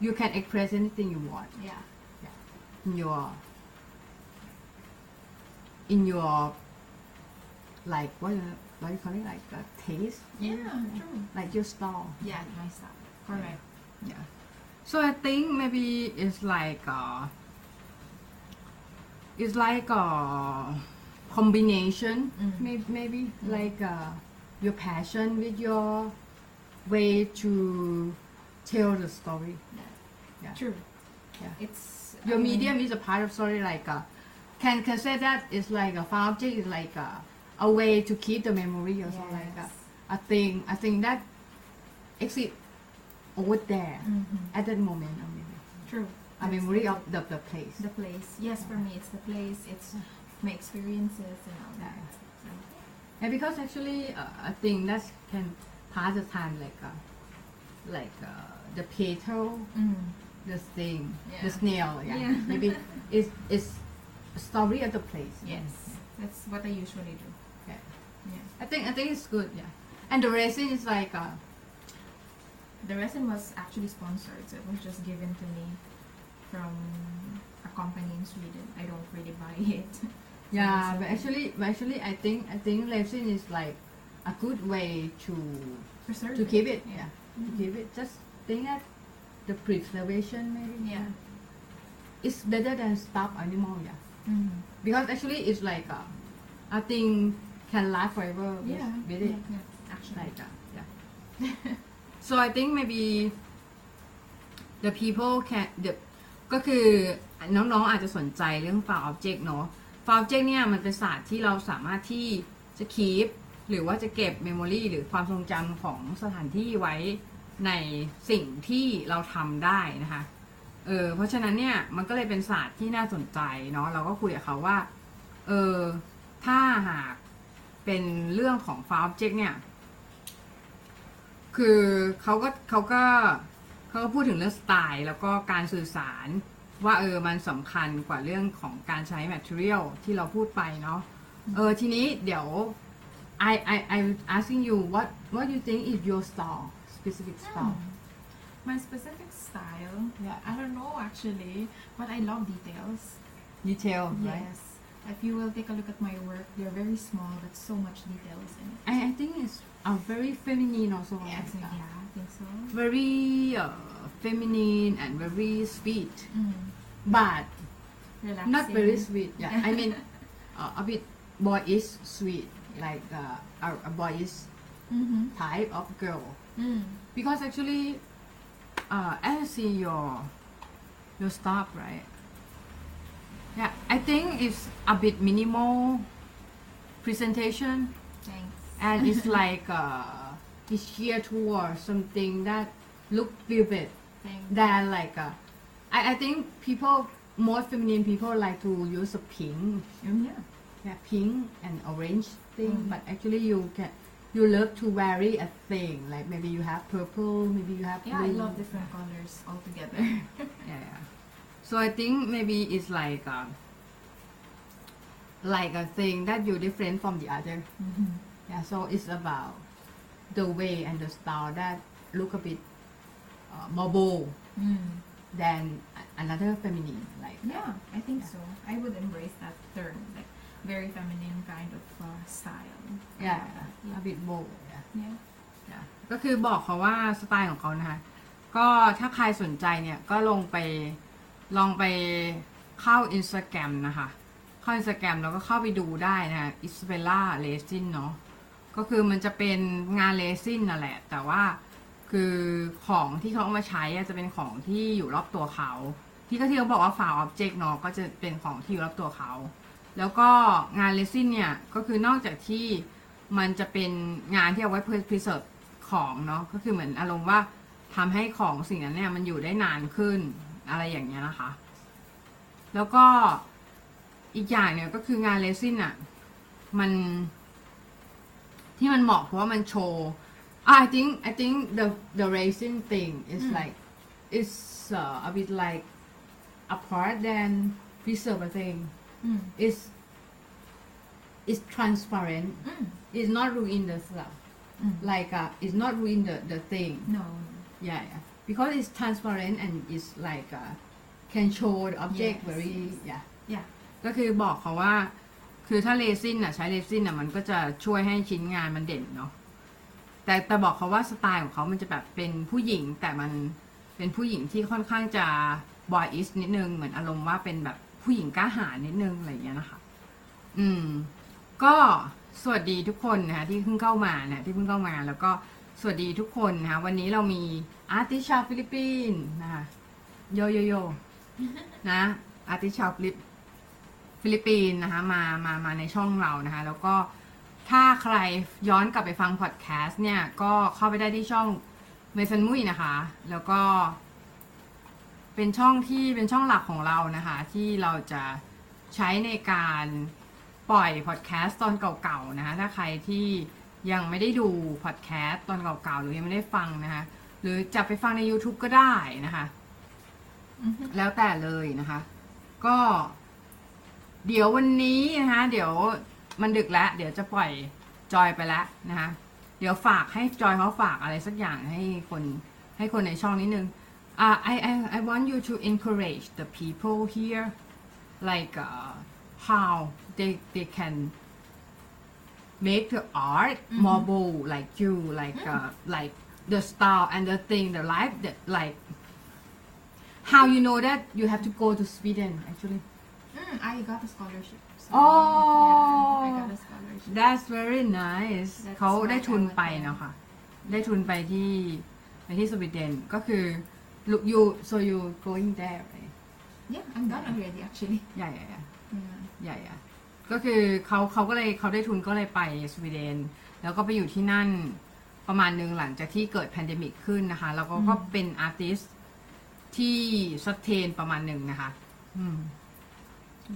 you can express anything you want Yeah. yeah. in your in your like what what you call it like uh, taste Yeah, true. like your style Yeah, my style. Correct. yeah so i think maybe it's like uh it's like a combination Mm. maybe, maybe Mm. like uh, your passion with your way to tell the story Yeah. Yeah. True. Yeah. It's your I mean, medium is a part of story like uh, can can say that it's like a object is like a, a way to keep the memory or something like that Yes. a thing a thing that exists over there Mhm. at that moment I mean, True. a memory of the, the place the place. Yes, for me, it's the place. It's my experiences and all that. So, and because actually uh, I think that can pass the time like uh, like uh, the petal mm. the thing the snail yeah, Yeah. (laughs) maybe it's it's a story of the place Yes, that's what I usually do. Yeah. Yeah. I think I think it's good yeah and the resin is like uh, The resin was actually sponsored, so it was just given to me from a company in Sweden. I don't really buy it. (laughs) Yeah, but actually, but actually, I think I think resin is like a good way to Preserve to keep it. Yeah, to mm-hmm. keep it. Just think at the preservation maybe. Yeah. It's better than stop animal. Yeah, Mm. because actually it's like uh, I think can last forever with, Yeah. with it. Yeah. Actually. Like uh, yeah. (laughs) so I think maybe the people can the ก็คือน้องๆอาจจะสนใจเรื่อง object file object เนี่ยมันเป็นศาสตร์ที่เราสามารถที่จะ keep หรือว่าจะเก็บ memory หรือความทรงจำของสถานที่ไว้ในสิ่งที่เราทำได้นะคะ เออเพราะฉะนั้นเนี่ยมันก็เลยเป็นศาสตร์ที่น่าสนใจเนาะเราก็คุยกับเขาว่า เออถ้าหากเป็นเรื่องของ file object เนี่ย คือเขาก็เขาก็เขาก็พูดถึงเรื่องสไตล์ แล้วก็การสื่อสาร ว่าเออมันสำคัญกว่าเรื่องของการใช้ material ที่เราพูดไปเนาะเออทีนี้เดี๋ยว I I I asking you what what you think is your style specific style Hmm. My specific style, Yeah. I don't know actually, but I love details. detail right Yes. If you will take a look at my work, they're very small, but so much details in it. I I think it's a very feminine also Yeah, like so, that. yeah, I think so. very uh, feminine and very sweet Mm. But Relaxing. not very sweet yeah I mean (laughs) uh, a bit boyish sweet like uh, a, a boyish Mm-hmm. type of girl Mm. because actually uh, as I see your your stuff right yeah I think it's a bit minimal presentation Thanks. and it's (laughs) like uh, it's geared towards something that look vivid Thanks. than like uh, I, I think people more feminine people like to use a pink Um, yeah. yeah pink and orange thing Mm. but actually you can you love to vary a thing like maybe you have purple maybe you have Yeah, I love different colors altogether. (laughs) (laughs) yeah, yeah. So I think maybe it's like uh, like a thing that you're different from the other. Mhm. Yeah, so it's about the way and the style that look a bit uh, more bold Mm. Than a- another feminine. Like Yeah, I think Yeah. so. I would embrace that term, like very feminine kind of uh, style. yeah, Yeah. a bit bold. Yeah. Yeah. yeah. ก็คือบอกเขาว่าสไตล์ของเขานะคะ ก็ถ้าใครสนใจเนี่ย ก็ลงไปลองไปเข้า Instagram นะคะ เข้า Instagram แล้วก็เข้าไปดูได้นะคะอิสเบล่าเลซินเนาะก็คือมันจะเป็นงานเลซินนั่นแหละ แต่ว่า คือของที่เขาเอามาใช้อะจะเป็นของที่อยู่รอบตัวเขา ที่ก็ที่เขาบอกว่าฝาออบเจกต์เนาะก็จะเป็นของที่อยู่รอบตัวเขา แล้วก็งานเลซินเนี่ยก็คือนอกจากที่มันจะเป็นงานที่เอาไว้เพื่อ preserve ของเนาะก็คือเหมือนอารมณ์ว่าทำให้ของสิ่งนั้นเนี่ยมันอยู่ได้นานขึ้นอะไรอย่างเงี้ยนะคะ แล้วก็อีกอย่างเนี่ยก็คืองานเลซินอะมันที่มันเหมาะเพราะว่ามันโชว์ I think I think the the resin thing is Mm. like it's uh, a bit like apart than preserver thing. Mm. It's it's transparent. Mm. It's not ruin the stuff. Mm. Like uh, it's not ruin the, the thing. No. Yeah, yeah. Because it's transparent and it's like uh, can show the object Yes, very yes. yeah. Yeah. ก็คือบอกเขาว่า คือถ้าเรซินอ่ะใช้เรซินอ่ะมันก็จะช่วยให้ชิ้นงานมันเด่นเนาะ แต่แต่บอกเขาว่าสไตล์ของเขามันจะแบบเป็นผู้หญิง แต่มันเป็นผู้หญิงที่ค่อนข้างจะบอยอิสนิดนึงเหมือนอารมณ์ว่าเป็นแบบผู้หญิงกล้าหาญนิดนึงอะไรอย่างเงี้ยนะคะ อืม ก็สวัสดีทุกคนนะคะที่เพิ่งเข้ามานะที่เพิ่งเข้ามาแล้วก็สวัสดีทุกคนนะคะวันนี้เรามีอาร์ติชาวฟิลิปปินส์นะคะโยโยโยนะอาร์ติชาวฟิลิปฟิลิปปินส์นะคะมามามาในช่องเรานะคะ แล้วก็ ถ้าใครย้อนกลับไปฟังพอดแคสต์เนี่ย ก็เข้าไปได้ที่ช่องเมซันมุยนะคะ แล้วก็ เป็นช่องที่เป็นช่องหลักของเรานะคะ ที่เราจะใช้ในการปล่อยพอดแคสต์ตอนเก่าๆนะคะถ้าใครที่ยังไม่ได้ดูพอดแคสต์ตอนเก่าๆ หรือยังไม่ได้ฟังนะคะ หรือจะไปฟังใน YouTube ก็ได้นะคะ Mhm. แล้วแต่เลยนะคะ ก็เดี๋ยววันนี้นะคะ เดี๋ยว มันดึกแล้ว เดี๋ยวจะปล่อยจอยไปแล้วนะคะเดี๋ยวฝากให้จอยเขาฝากอะไรสักอย่างให้คนให้คนในช่องนิดนึงอ่า I I I want you to encourage the people here like uh, how they they can make the art more bold like you like uh, like the style and the thing the life that like how you know that you have to go to Sweden actually Mm, I got a scholarship. So, Oh. yeah, I got a scholarship. that's very nice That's เขาได้ why ทุน I went ไป there. เนาะค่ะ ได้ทุนไปที่ไปที่สวีเดนก็คือ look you so you going there right Yeah, I'm done already actually. ใหญ่ใหญ่ Yeah. ใหญ่อะก็คือเขาเขาก็เลยเขาได้ทุนก็เลยไปสวีเดน แล้วก็ไปอยู่ที่นั่นประมาณหนึ่งหลังจากที่เกิดแพนเดมิกขึ้นนะคะ แล้วก็ก็เป็นอาร์ติสที่สเทนประมาณหนึ่งนะคะ อืม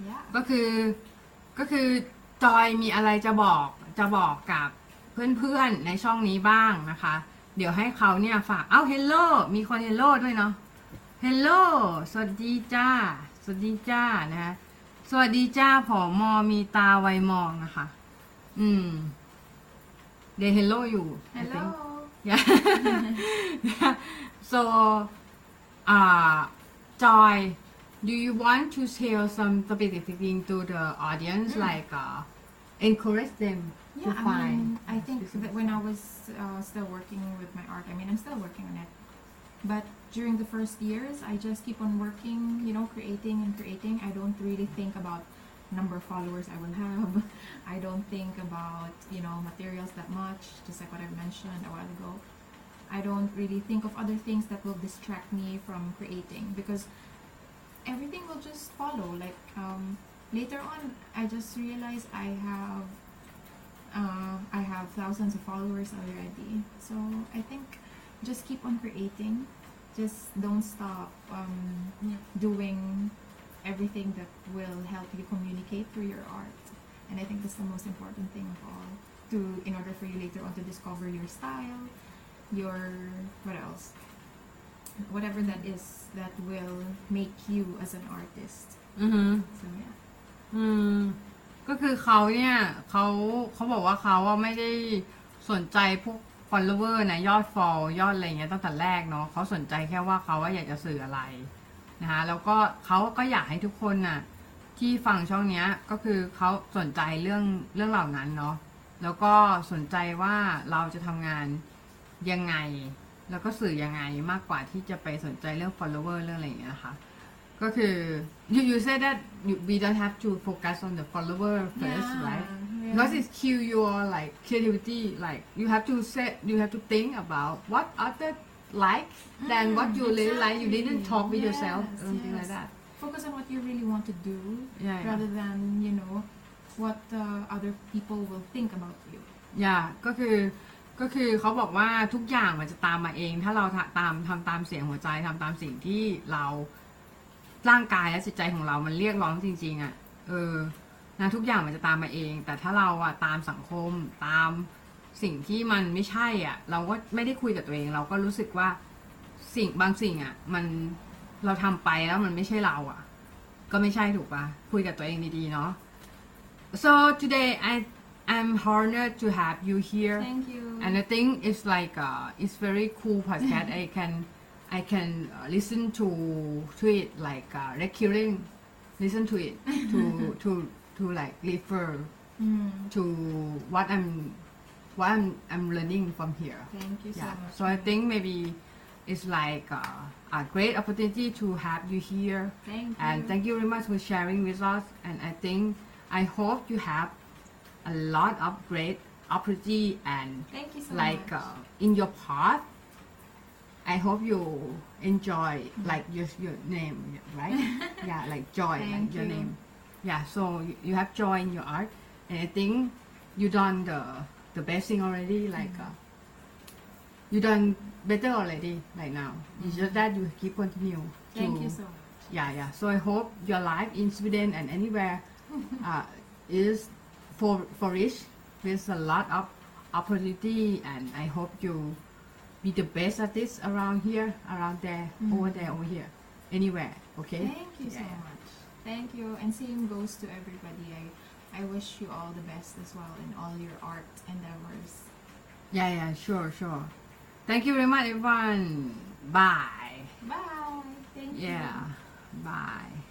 Yeah. ก็คือ ก็คือจอยมีอะไรจะบอกจะบอกกับเพื่อนๆในช่องนี้บ้างนะคะ เดี๋ยวให้เขาเนี่ยฝากเอ้าเฮลโลมีคนเฮลโลด้วยเนาะเฮลโลสวัสดีจ้า สวัสดีจ้านะคะสวัสดีจ้าผอมอมีตาไวมองนะคะ อืม เดเฮลโลอยู่ I think Hello. Yeah. so, uh, Joy, do you want to share some specific thing to the audience, Mm. like uh, encourage them Yeah, to I find? mean, I think that when I was uh, still working with my art, I mean, I'm still working on it. But during the first years, I just keep on working, you know, creating and creating. I don't really think about number of followers I will have. (laughs) I don't think about, you know, materials that much, just like what I mentioned a while ago. I don't really think of other things that will distract me from creating because everything will just follow. Like um, later on, I just realized I have uh, I have thousands of followers already. So I think just keep on creating. Just don't stop um, doing everything that will help you communicate through your art. And I think that's the most important thing of all. to in order for you later on to discover your style, your what else? Whatever that is that will make you as an artist. อือหือ So yeah. อืม ก็คือเขาเนี่ยเขาเขาบอกว่าเขาอะไม่ได้สนใจพวก follower นะยอด fall ยอดอะไรเงี้ยตั้งแต่แรกเนาะเขาสนใจแค่ว่าเขาว่าอยากจะสื่ออะไรนะคะแล้วก็เขาก็อยากให้ทุกคนน่ะ ที่ฟังช่องเนี้ย ก็คือเขาสนใจเรื่องเรื่องเหล่านั้นเนาะแล้วก็สนใจว่าเราจะทำงานยังไง แล้วก็สื่อยังไงมากกว่าที่จะไปสนใจเรื่อง follower เรื่องอะไรอย่างเงี้ยค่ะก็คือ you you say that you, we don't have to focus on the follower first Yeah, right yeah. because it kill your like creativity like you have to set you have to think about what other like than Mm, what you really like you didn't exactly. talk with yourself Yes, something like yes. that Focus on what you really want to do yeah yeah rather than you know what uh, other people will think about you. อย่าก็คือ ก็คือเขาบอกว่าทุกอย่างมันจะตามมาเอง ถ้าเราตามทำตามเสียงหัวใจทำตามสิ่งที่เราร่างกายและจิตใจของเรา มันเรียกร้องจริง ๆอะ เออนะทุกอย่างมันจะตามมาเอง แต่ถ้าเราอะตามสังคมตามสิ่งที่มันไม่ใช่อะ เราก็ไม่ได้คุยกับตัวเอง เราก็รู้สึกว่าสิ่งบางสิ่งอะ มันเราทำไปแล้วมันไม่ใช่เราอะ ก็ไม่ใช่ถูกปะคุยกับตัวเองดีๆเนาะ so today I I'm honored to have you here Thank you. and I think it's like uh, it's very cool podcast. I can I can uh, listen to to it like uh, recurring, listen to it (laughs) to to to like refer Mm, to what I'm what I'm I'm learning from here. thank you so Yeah. much. So I think maybe it's like uh, a great opportunity to have you here. thank you. And thank you very much for sharing with us. And I think I hope you have a lot of great opportunity and Thank you so like much. uh, in your path. I hope you enjoy like your your name, right? (laughs) yeah, like joy, like Thank your you. name. Yeah, so you, you have joy in your art, and I think you done the the best thing already. Like Mm-hmm. uh, you done better already right now. It's just that you keep continue. Thank to- you so much. yeah, yeah. So I hope your life in Sweden and anywhere (laughs) uh, is for for rich with a lot of opportunity, and I hope you be the best artist around here, around there, mm-hmm. over there, over here, anywhere. Okay. Thank you so much. Thank you. And same goes to everybody. I, I wish you all the best as well in all your art endeavors. Yeah, yeah. Sure, sure. Thank you very much, everyone. Bye. Bye. Thank you. Yeah. Bye.